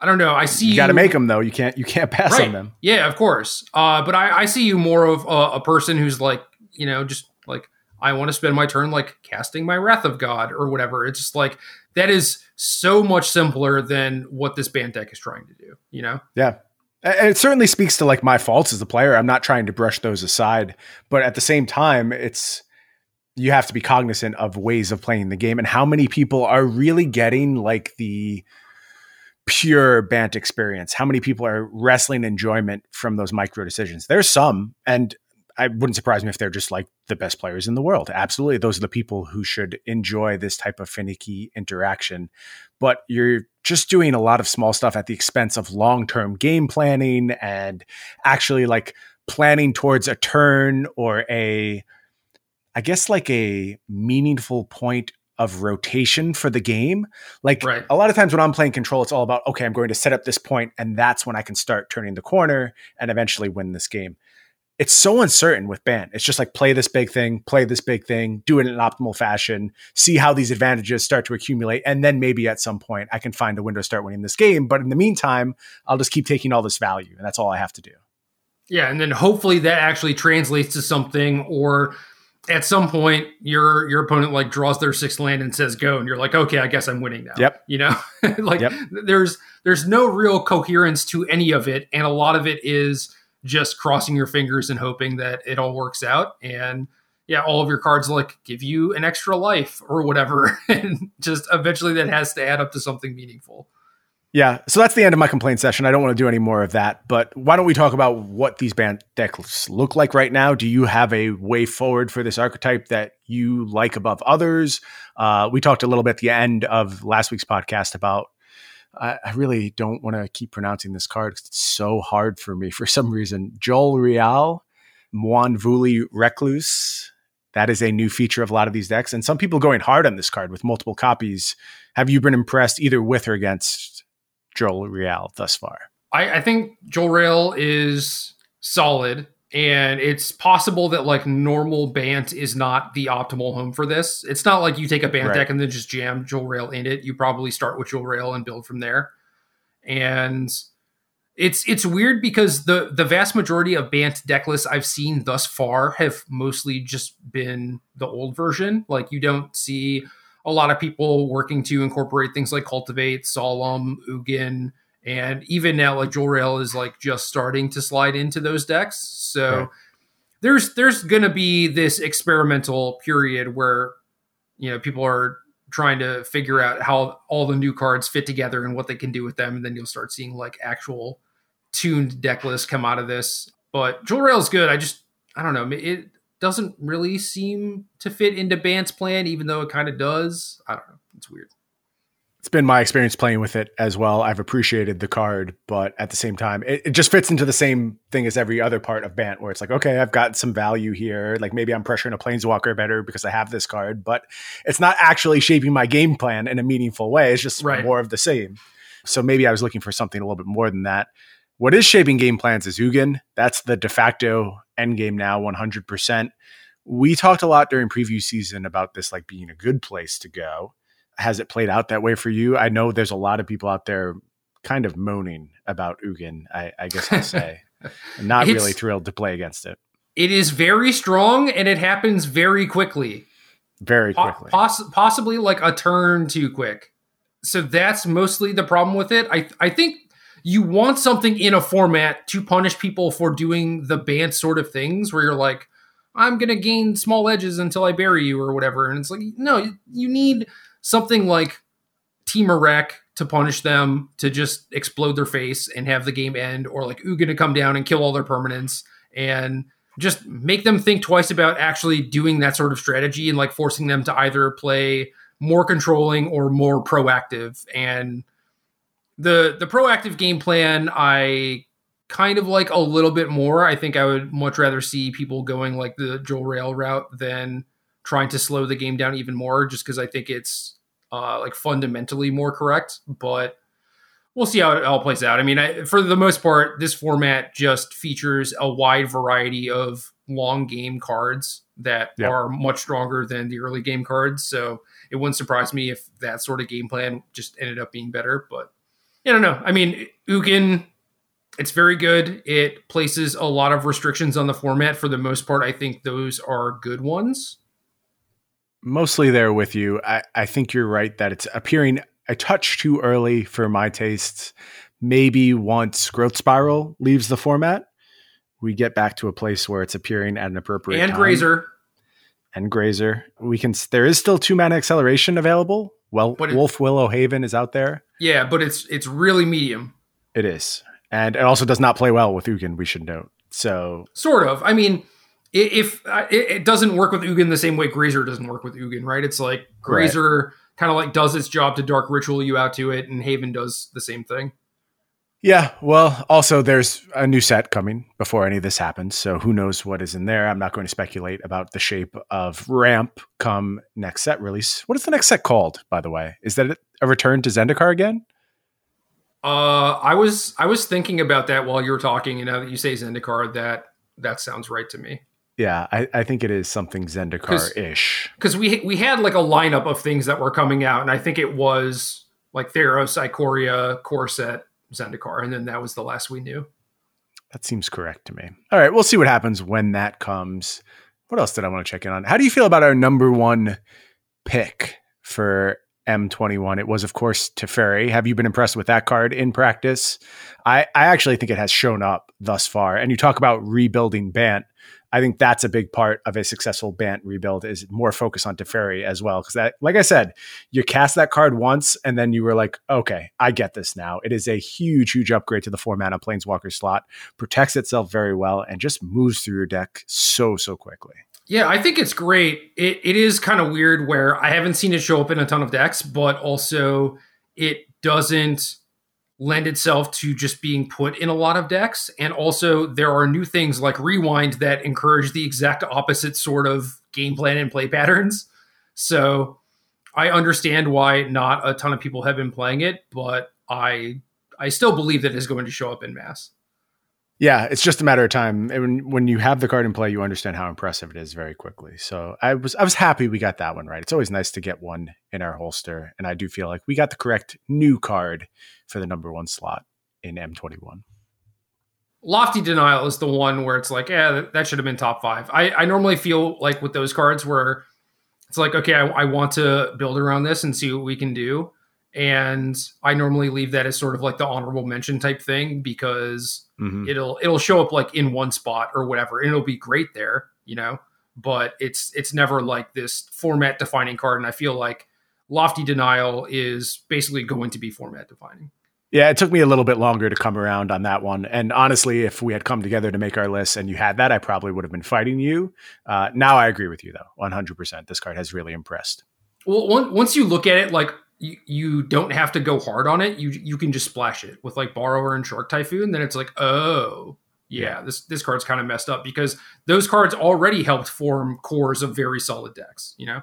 Speaker 1: i don't know i see
Speaker 2: you, got to make them though you can't you can't pass right. on them
Speaker 1: yeah of course uh, but I, I see you more of a, a person who's like you know just like I want to spend my turn like casting my Wrath of God or whatever. It's just like that is so much simpler than what this Bant deck is trying to do, you know?
Speaker 2: Yeah. And it certainly speaks to like my faults as a player. I'm not trying to brush those aside, but at the same time, it's you have to be cognizant of ways of playing the game and how many people are really getting like the pure Bant experience. How many people are wrestling enjoyment from those micro decisions? There's some, and I wouldn't surprise me if they're just like the best players in the world. Absolutely. Those are the people who should enjoy this type of finicky interaction. But you're just doing a lot of small stuff at the expense of long term game planning and actually like planning towards a turn or a, I guess, like a meaningful point of rotation for the game. Like right. a lot of times when I'm playing control, it's all about, okay, I'm going to set up this point and that's when I can start turning the corner and eventually win this game it's so uncertain with Bant. It's just like play this big thing, play this big thing, do it in an optimal fashion, see how these advantages start to accumulate, and then maybe at some point I can find a window to start winning this game. But in the meantime, I'll just keep taking all this value, and that's all I have to do.
Speaker 1: Yeah, and then hopefully that actually translates to something, or at some point your your opponent like draws their sixth land and says go, and you're like, okay, I guess I'm winning now.
Speaker 2: Yep.
Speaker 1: You know, like yep. there's there's no real coherence to any of it, and a lot of it is just crossing your fingers and hoping that it all works out. And yeah, all of your cards like give you an extra life or whatever. and just eventually that has to add up to something meaningful.
Speaker 2: Yeah, so that's the end of my complaint session. I don't want to do any more of that, but why don't we talk about what these Bant decks look like right now? Do you have a way forward for this archetype that you like above others? Uh, we talked a little bit at the end of last week's podcast about I, really don't want to keep pronouncing this card because it's so hard for me for some reason. Joel Real, Moanvuli Recluse. That is a new feature of a lot of these decks. And some people going hard on this card with multiple copies. Have you been impressed either with or against Jolrael thus far?
Speaker 1: I, I think Jolrael is solid and it's possible that like normal Bant is not the optimal home for this. It's not like you take a Bant right. deck and then just jam Jolrael in it. You probably start with Jolrael and build from there. And it's it's weird because the the vast majority of Bant deck lists I've seen thus far have mostly just been the old version. Like you don't see a lot of people working to incorporate things like Cultivate, Solemn, Ugin, and even now, like Jolrael is like just starting to slide into those decks. So right. there's there's gonna be this experimental period where you know people are trying to figure out how all the new cards fit together and what they can do with them, and then you'll start seeing like actual tuned deck lists come out of this. But Jolrael is good. I just I don't know. It doesn't really seem to fit into Bant's plan, even though it kind of does. I don't know. It's weird
Speaker 2: it's been my experience playing with it as well. I've appreciated the card, but at the same time, it, it, just fits into the same thing as every other part of Bant, where it's like, okay, I've got some value here. Like maybe I'm pressuring a Planeswalker better because I have this card, but it's not actually shaping my game plan in a meaningful way. It's just right. more of the same. So maybe I was looking for something a little bit more than that. What is shaping game plans is Ugin. That's the de facto end game now, 100%. We talked a lot during preview season about this like being a good place to go has it played out that way for you? I know there's a lot of people out there kind of moaning about Ugin, I, I guess I'll say. not really thrilled to play against it.
Speaker 1: It is very strong and it happens very quickly.
Speaker 2: Very quickly.
Speaker 1: Poss- possibly like a turn too quick. So that's mostly the problem with it. I I think you want something in a format to punish people for doing the Bant sort of things where you're like, I'm gonna gain small edges until I bury you or whatever. And it's like, no, you need something like Temur to punish them to just explode their face and have the game end, or like Ugin to come down and kill all their permanents and just make them think twice about actually doing that sort of strategy and like forcing them to either play more controlling or more proactive. And the the proactive game plan I kind of like a little bit more. I think I would much rather see people going like the Jolrael route than trying to slow the game down even more just because I think it's uh, like fundamentally more correct. But we'll see how it all plays out. I mean, I, for the most part, this format just features a wide variety of long game cards that yep. are much stronger than the early game cards. So it wouldn't surprise me if that sort of game plan just ended up being better. But I don't know. I mean, Ugin, it's very good. It places a lot of restrictions on the format. For the most part, I think those are good ones
Speaker 2: mostly there with you. I, I think you're right that it's appearing a touch too early for my tastes. Maybe once Growth Spiral leaves the format, we get back to a place where it's appearing at an appropriate
Speaker 1: and
Speaker 2: time.
Speaker 1: Grazer.
Speaker 2: and Grazer. We can. There is still two mana acceleration available. Well,
Speaker 1: it-
Speaker 2: Wolfwillow Haven is out there.
Speaker 1: Yeah, but it's it's really medium.
Speaker 2: It is, and it also does not play well with Ugin. We should note. So
Speaker 1: Sort of. I mean, if uh, it, it doesn't work with Ugin the same way Grazer doesn't work with Ugin, right? It's like Grazer kind of like does its job to dark ritual you out to it, and Haven does the same thing.
Speaker 2: Yeah. Well, also there's a new set coming before any of this happens. So who knows what is in there? I'm not going to speculate about the shape of ramp come next set release. What is the next set called? By the way, is that a return to Zendikar again?
Speaker 1: Uh, I was I was thinking about that while you were talking, and now that you say Zendikar, that that sounds right to me.
Speaker 2: Yeah, I, I think it is something Zendikar ish.
Speaker 1: because we we had like a lineup of things that were coming out, and I think it was like Theros, Ikoria, Core Set, Zendikar, and then that was the last we knew.
Speaker 2: That seems correct to me. All right, we'll see what happens when that comes. What else did I want to check in on? How do you feel about our number one pick for M21? It was, of course, Teferi. Have you been impressed with that card in practice? I, I actually think it has shown up thus far. And you talk about rebuilding Bant. I think that's a big part of a successful Bant rebuild is more focus on Teferi as well. Because that, like I said, you cast that card once and then you were like, okay, I get this now. It is a huge, huge upgrade to the four mana Planeswalker slot, protects itself very well, and just moves through your deck so, so quickly.
Speaker 1: Yeah, I think it's great. It it is kind of weird where I haven't seen it show up in a ton of decks, but also it doesn't lend itself to just being put in a lot of decks. And also there are new things like Rewind that encourage the exact opposite sort of game plan and play patterns. So I understand why not a ton of people have been playing it, but I I still believe that it's going to show up in mass.
Speaker 2: Yeah, it's just a matter of time. And when, you have the card in play, you understand how impressive it is very quickly. So I was I was happy we got that one right. It's always nice to get one in our holster, and I do feel like we got the correct new card for the number one slot in M21.
Speaker 1: Lofty Denial is the one where it's like, yeah, that, that should have been top five. I, I normally feel like with those cards where it's like, okay, I, I want to build around this and see what we can do. And I normally leave that as sort of like the honorable mention type thing because
Speaker 2: Mhm.
Speaker 1: it'll it'll show up like in one spot or whatever, and it'll be great there, you know. But it's it's never like this format defining card, and I feel like Lofty Denial is basically going to be format defining.
Speaker 2: Yeah, it took me a little bit longer to come around on that one. And honestly, if we had come together to make our list and you had that, I probably would have been fighting you. Uh, now I agree with you, though, 100%. This card has really impressed.
Speaker 1: Well, one, once you look at it, like you, you don't have to go hard on it. You you can just splash it with like Borrower and Shark Typhoon. Then it's like, oh yeah, this this card's kind of messed up because those cards already helped form cores of very solid decks. You know.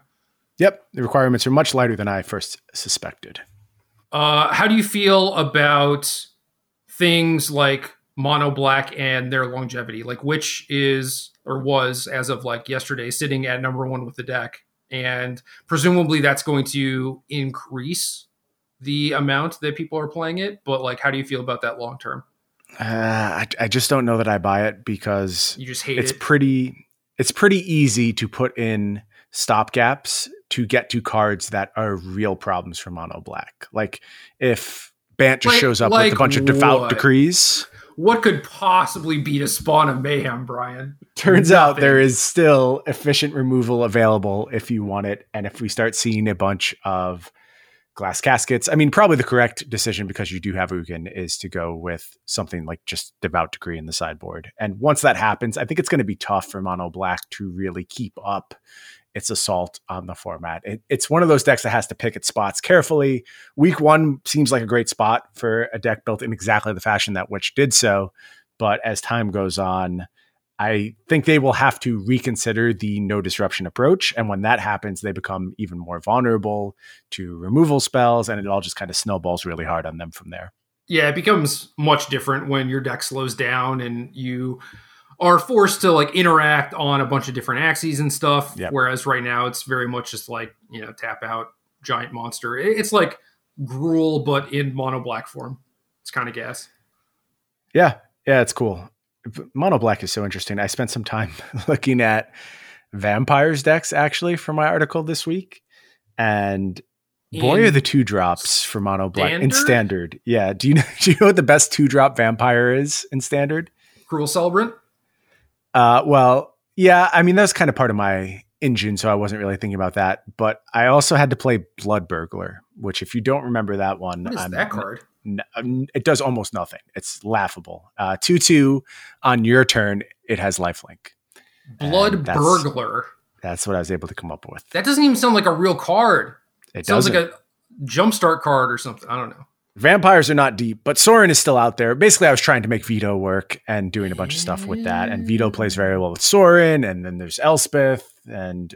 Speaker 2: Yep, the requirements are much lighter than I first suspected.
Speaker 1: Uh, how do you feel about things like Mono Black and their longevity? Like, which is or was as of like yesterday sitting at number one with the deck, and presumably that's going to increase the amount that people are playing it. But like, how do you feel about that long term?
Speaker 2: Uh, I, I just don't know that I buy it because
Speaker 1: You just hate
Speaker 2: it's
Speaker 1: it.
Speaker 2: pretty it's pretty easy to put in stopgaps to get to cards that are real problems for mono black. Like if Bant just
Speaker 1: Like-
Speaker 2: shows up
Speaker 1: like
Speaker 2: with a bunch of devout decrees.
Speaker 1: What could possibly beat a spawn of mayhem, Brian?
Speaker 2: Turns out there is still efficient removal available if you want it. And if we start seeing a bunch of glass caskets, I mean, probably the correct decision because you do have Ugin is to go with something like just Devout Decree in the sideboard. And once that happens, I think it's going to be tough for Mono Black to really keep up its assault on the format. It, it's one of those decks that has to pick its spots carefully. Week one seems like a great spot for a deck built in exactly the fashion that Witch did so. But as time goes on, I think they will have to reconsider the no disruption approach. And when that happens, they become even more vulnerable to removal spells, and it all just kind of snowballs really hard on them from there.
Speaker 1: Yeah, it becomes much different when your deck slows down and you are forced to like interact on a bunch of different axes and stuff.
Speaker 2: Yep.
Speaker 1: Whereas right now it's very much just like, you know, tap out giant monster. It's like Gruul, but in mono black form. It's kind of gas.
Speaker 2: Yeah, yeah, it's cool. Mono Black is so interesting. I spent some time looking at vampires decks actually for my article this week, and boy
Speaker 1: In
Speaker 2: are the two drops for mono black in
Speaker 1: standard?
Speaker 2: standard. Yeah, do you know? Do you know what the best two drop vampire is in standard?
Speaker 1: Cruel Celebrant.
Speaker 2: Uh, well, yeah, I mean that's kind of part of my engine, so I wasn't really thinking about that. But I also had to play Blood Burglar, which if you don't remember that one,
Speaker 1: What is
Speaker 2: I'm-
Speaker 1: that card?
Speaker 2: n- um, it does almost nothing. It's laughable. Uh, two two on your turn, it has lifelink.
Speaker 1: Blood
Speaker 2: that's-
Speaker 1: Burglar.
Speaker 2: That's what I was able to come up with.
Speaker 1: That doesn't even sound like a real card.
Speaker 2: It
Speaker 1: It sounds like a jumpstart card or something. I don't know.
Speaker 2: Vampires are not deep, but Sorin is still out there. Basically, I was trying to make Vito work and doing a bunch of stuff with that. And Vito plays very well with Sorin, and then there's Elspeth, and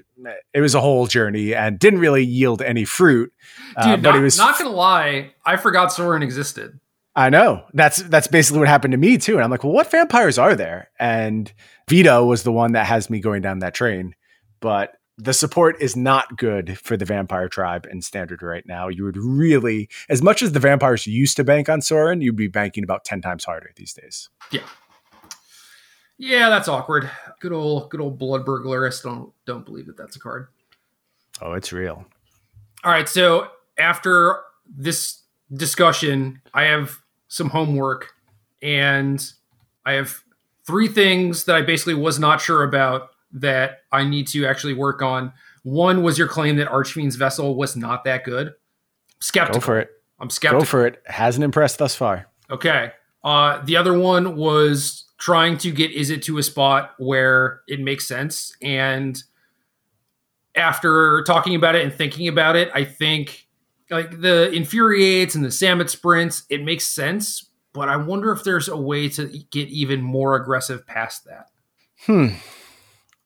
Speaker 2: it was a whole journey and didn't really yield any fruit. Uh,
Speaker 1: Dude,
Speaker 2: but
Speaker 1: not,
Speaker 2: it was
Speaker 1: not gonna lie, I forgot Sorin existed.
Speaker 2: I know. That's that's basically what happened to me too. And I'm like, well, what vampires are there? And Vito was the one that has me going down that train. But the support is not good for the vampire tribe in standard right now. You would really, as much as the vampires used to bank on Sorin, you'd be banking about 10 times harder these days.
Speaker 1: Yeah, Yeah, that's awkward. Good old, good old blood burglar. I still don't, don't believe that that's a card.
Speaker 2: Oh, it's real.
Speaker 1: All right, so after this discussion, I have some homework, and I have three things that I basically was not sure about that I need to actually work on. One was your claim that Archfiend's vessel was not that good. Skeptical.
Speaker 2: Go for it.
Speaker 1: I'm skeptical.
Speaker 2: Go for it. Hasn't impressed thus far.
Speaker 1: Okay. Uh, the other one was trying to get Izzet to a spot where it makes sense. And after talking about it and thinking about it, I think like the infuriates and the Samet sprints, it makes sense. But I wonder if there's a way to get even more aggressive past that.
Speaker 2: Hmm.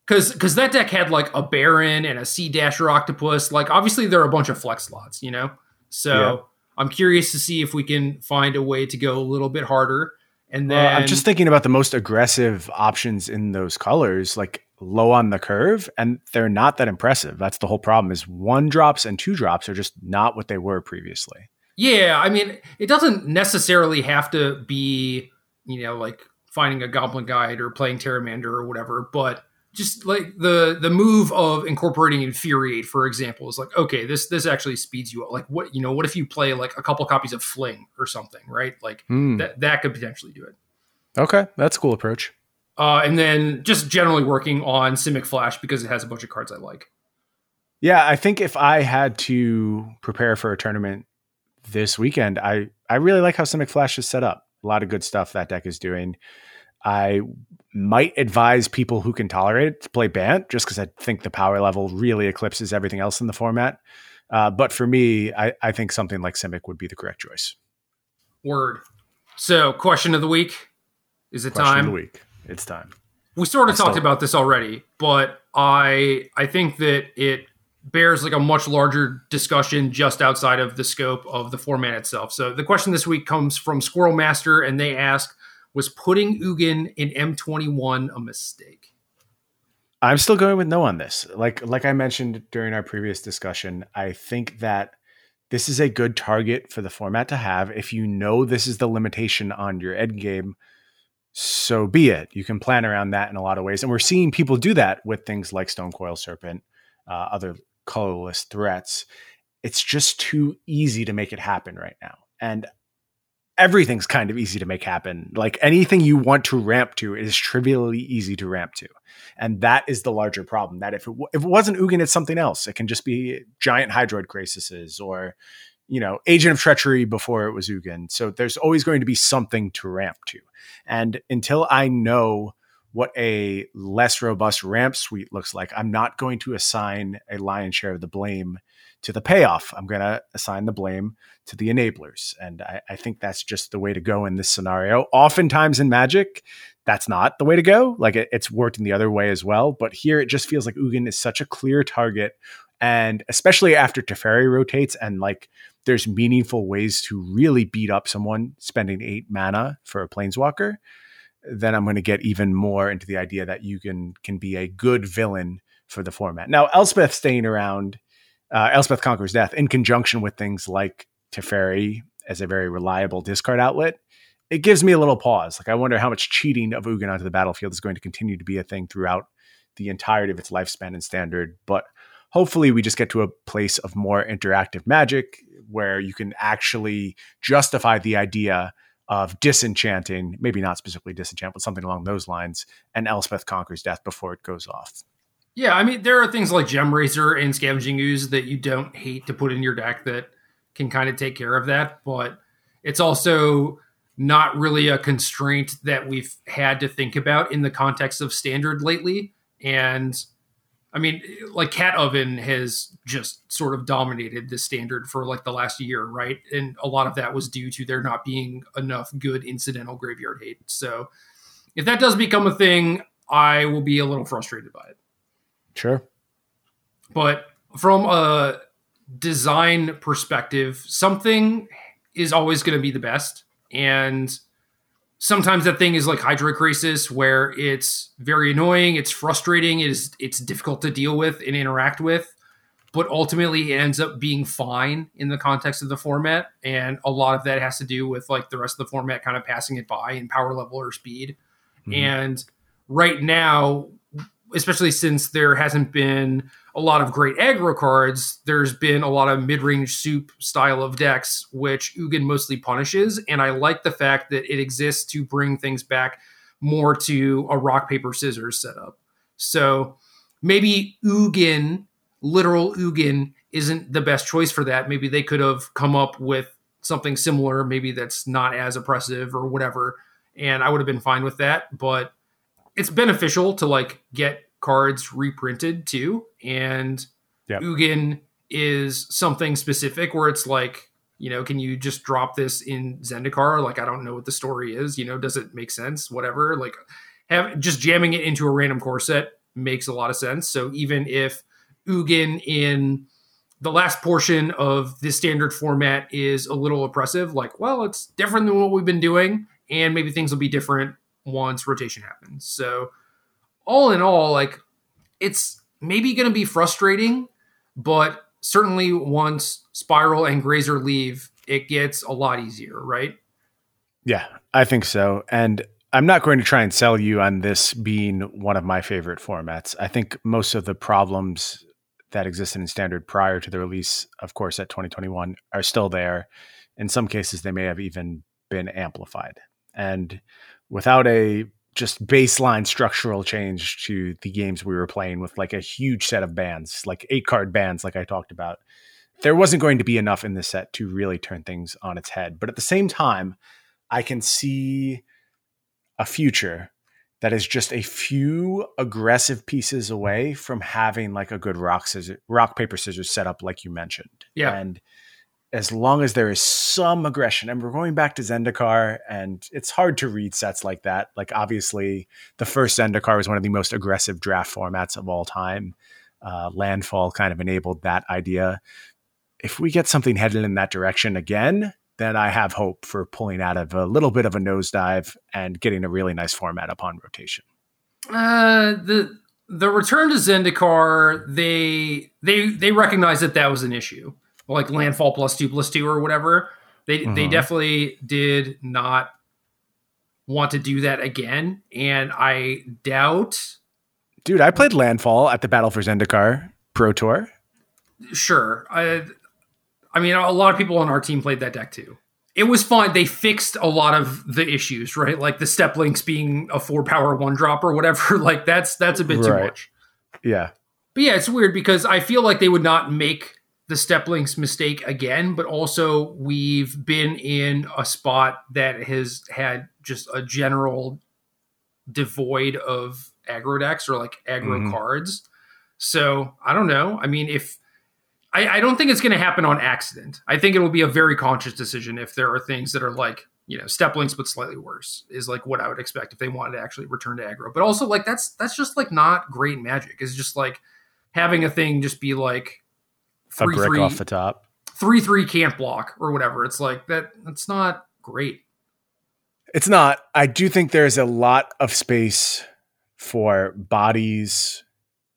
Speaker 1: Because because that deck had like a Baron and a Sea Dasher Octopus. Like obviously there are a bunch of flex slots, you know. So
Speaker 2: Yeah.
Speaker 1: I'm curious to see if we can find a way to go a little bit harder. And then
Speaker 2: Well, I'm just thinking about the most aggressive options in those colors, like low on the curve, and they're not that impressive. That's the whole problem. Is one drops and two drops are just not what they were previously.
Speaker 1: yeah, I mean, it doesn't necessarily have to be you know like finding a Goblin Guide or playing Terramander or whatever, but just like the the move of incorporating infuriate for example is like okay this this actually speeds you up like what you know what if you play like a couple copies of fling or something right like
Speaker 2: Hmm.
Speaker 1: that that could potentially do it
Speaker 2: Okay, that's a cool approach.
Speaker 1: uh, and then just generally working on Simic Flash because it has a bunch of cards I like.
Speaker 2: Yeah, I think if I had to prepare for a tournament this weekend, I I really like how Simic Flash is set up. A lot of good stuff that deck is doing. I might advise people who can tolerate it to play Bant, just because I think the power level really eclipses everything else in the format. Uh, but for me, I, I think something like Simic would be the correct choice.
Speaker 1: Word. So, question of the week. Is it
Speaker 2: Question
Speaker 1: time?
Speaker 2: of the week. It's time.
Speaker 1: We sort of
Speaker 2: I
Speaker 1: talked
Speaker 2: still-
Speaker 1: about this already, but I I think that it bears like a much larger discussion just outside of the scope of the format itself. So the question this week comes from Squirrel Master, and they ask, "Was putting Ugin in M21 a mistake?"
Speaker 2: I'm still going with no on this. Like like I mentioned during our previous discussion, I think that this is a good target for the format to have. If you know this is the limitation on your end game, so be it. You can plan around that in a lot of ways, and we're seeing people do that with things like Stonecoil Serpent, uh, other colorless threats. It's just too easy to make it happen right now, and everything's kind of easy to make happen. Like anything you want to ramp to is trivially easy to ramp to. And that is the larger problem. That if it, w- if it wasn't Ugin, it's something else. It can just be giant Hydroid Krasis or, you know, Agent of Treachery before it was Ugin. So there's always going to be something to ramp to. And until I know what a less robust ramp suite looks like, I'm not going to assign a lion's share of the blame to the payoff. I'm going to assign the blame to the enablers. And I, I think that's just the way to go in this scenario. Oftentimes in Magic, that's not the way to go. Like it, it's worked in the other way as well. But here it just feels like Ugin is such a clear target. And especially after Teferi rotates and like there's meaningful ways to really beat up someone spending eight mana for a planeswalker, then I'm going to get even more into the idea that you can can be a good villain for the format. Now, Elspeth staying around, uh, Elspeth Conquers Death in conjunction with things like Teferi as a very reliable discard outlet, it gives me a little pause. Like I wonder how much cheating of Ugin onto the battlefield is going to continue to be a thing throughout the entirety of its lifespan and standard, but hopefully we just get to a place of more interactive magic where you can actually justify the idea of disenchanting, maybe not specifically disenchant, but something along those lines, and Elspeth conquers death before it goes off.
Speaker 1: Yeah, I mean, there are things like Gemrazer and Scavenging Ooze that you don't hate to put in your deck that can kind of take care of that, but it's also not really a constraint that we've had to think about in the context of standard lately. And I mean, like Cat Oven has just sort of dominated the standard for like the last year, right? And a lot of that was due to there not being enough good incidental graveyard hate. So if that does become a thing, I will be a little frustrated by it.
Speaker 2: Sure.
Speaker 1: But from a design perspective, something is always going to be the best. And sometimes that thing is like Hydroid Krasis, where it's very annoying, it's frustrating, it is it's difficult to deal with and interact with, but ultimately it ends up being fine in the context of the format. And a lot of that has to do with like the rest of the format kind of passing it by in power level or speed. Mm-hmm. And right now, especially since there hasn't been a lot of great aggro cards, there's been a lot of mid range soup style of decks, which Ugin mostly punishes. And I like the fact that it exists to bring things back more to a rock, paper, scissors setup. So maybe Ugin, literal Ugin, isn't the best choice for that. Maybe they could have come up with something similar, maybe that's not as oppressive or whatever. And I would have been fine with that. But it's beneficial to like get cards reprinted too. And yep. Ugin is something specific where it's like, you know, can you just drop this in Zendikar? Like, I don't know what the story is. You know, does it make sense? Whatever. Like, have just jamming it into a random core set makes a lot of sense. So even if Ugin in the last portion of the standard format is a little oppressive, like, well, it's different than what we've been doing, and maybe things will be different once rotation happens. So, all in all, like it's maybe going to be frustrating, but certainly once Spiral and Grazer leave, it gets a lot easier, right?
Speaker 2: Yeah, I think so. And I'm not going to try and sell you on this being one of my favorite formats. I think most of the problems that existed in standard prior to the release, of course, at 2021 are still there. In some cases, they may have even been amplified. And without a just baseline structural change to the games we were playing with like a huge set of bands, like eight card bands, like I talked about. There wasn't going to be enough in this set to really turn things on its head. But at the same time, I can see a future that is just a few aggressive pieces away from having like a good rock scissors, rock paper scissors setup, like you mentioned.
Speaker 1: Yeah,
Speaker 2: and as long as there is some aggression. And we're going back to Zendikar, and it's hard to read sets like that. Like, obviously, the first Zendikar was one of the most aggressive draft formats of all time. Uh, Landfall kind of enabled that idea. If we get something headed in that direction again, then I have hope for pulling out of a little bit of a nosedive and getting a really nice format upon rotation.
Speaker 1: Uh, the the return to Zendikar, they they they recognize that that was an issue like landfall plus two plus two or whatever. They mm-hmm. they definitely did not want to do that again, and I doubt.
Speaker 2: Dude, I played landfall at the Battle for Zendikar Pro Tour.
Speaker 1: Sure, I, I mean, a lot of people on our team played that deck too. It was fun. They fixed a lot of the issues, right? Like the Steppe Lynx being a four power one drop or whatever. Like that's that's a bit right. too much.
Speaker 2: Yeah.
Speaker 1: But yeah, it's weird because I feel like they would not make the Steppe Lynx mistake again, but also we've been in a spot that has had just a general devoid of aggro decks or like aggro mm-hmm. cards. So I don't know. I mean, if I, I don't think it's going to happen on accident. I think it will be a very conscious decision if there are things that are like you know Steppe Lynx but slightly worse is like what I would expect if they wanted to actually return to aggro. But also like that's that's just like not great magic. It's just like having a thing just be like
Speaker 2: a brick three, off the top.
Speaker 1: Three three can't block or whatever. It's like that. That's not great.
Speaker 2: It's not. I do think there's a lot of space for bodies,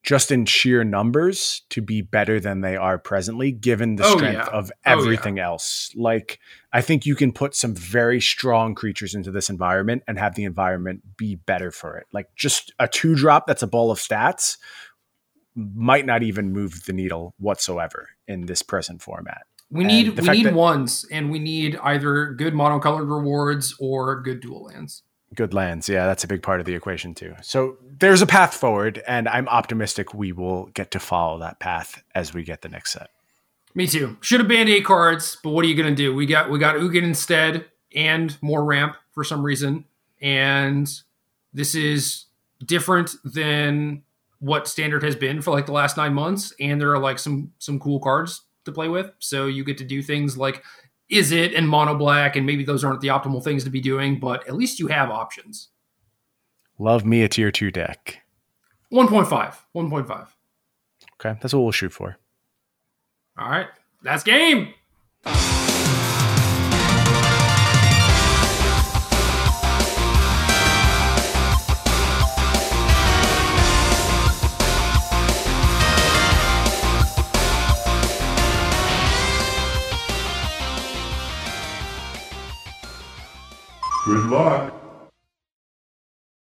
Speaker 2: just in sheer numbers to be better than they are presently, given the
Speaker 1: Oh,
Speaker 2: strength
Speaker 1: yeah.
Speaker 2: of
Speaker 1: Oh, yeah.
Speaker 2: everything else. Like, I think you can put some very strong creatures into this environment and have the environment be better for it. Like, just a two drop that's a ball of stats might not even move the needle whatsoever in this present format.
Speaker 1: We
Speaker 2: And
Speaker 1: need we need
Speaker 2: that-
Speaker 1: ones, and we need either good monocolored rewards or good dual lands.
Speaker 2: Good lands. Yeah, that's a big part of the equation too. So there's a path forward, and I'm optimistic we will get to follow that path as we get the next set.
Speaker 1: Me too. Should have banned eight cards, but what are you gonna do? We got we got Ugin instead and more ramp for some reason. And this is different than what standard has been for like the last nine months. And there are like some some cool cards to play with. So you get to do things like Izzet and mono black, and maybe those aren't the optimal things to be doing, but at least you have options.
Speaker 2: Love me a tier two deck.
Speaker 1: 1.5. 1.5.
Speaker 2: Okay, that's what we'll shoot for.
Speaker 1: All right. That's game.
Speaker 3: Good luck.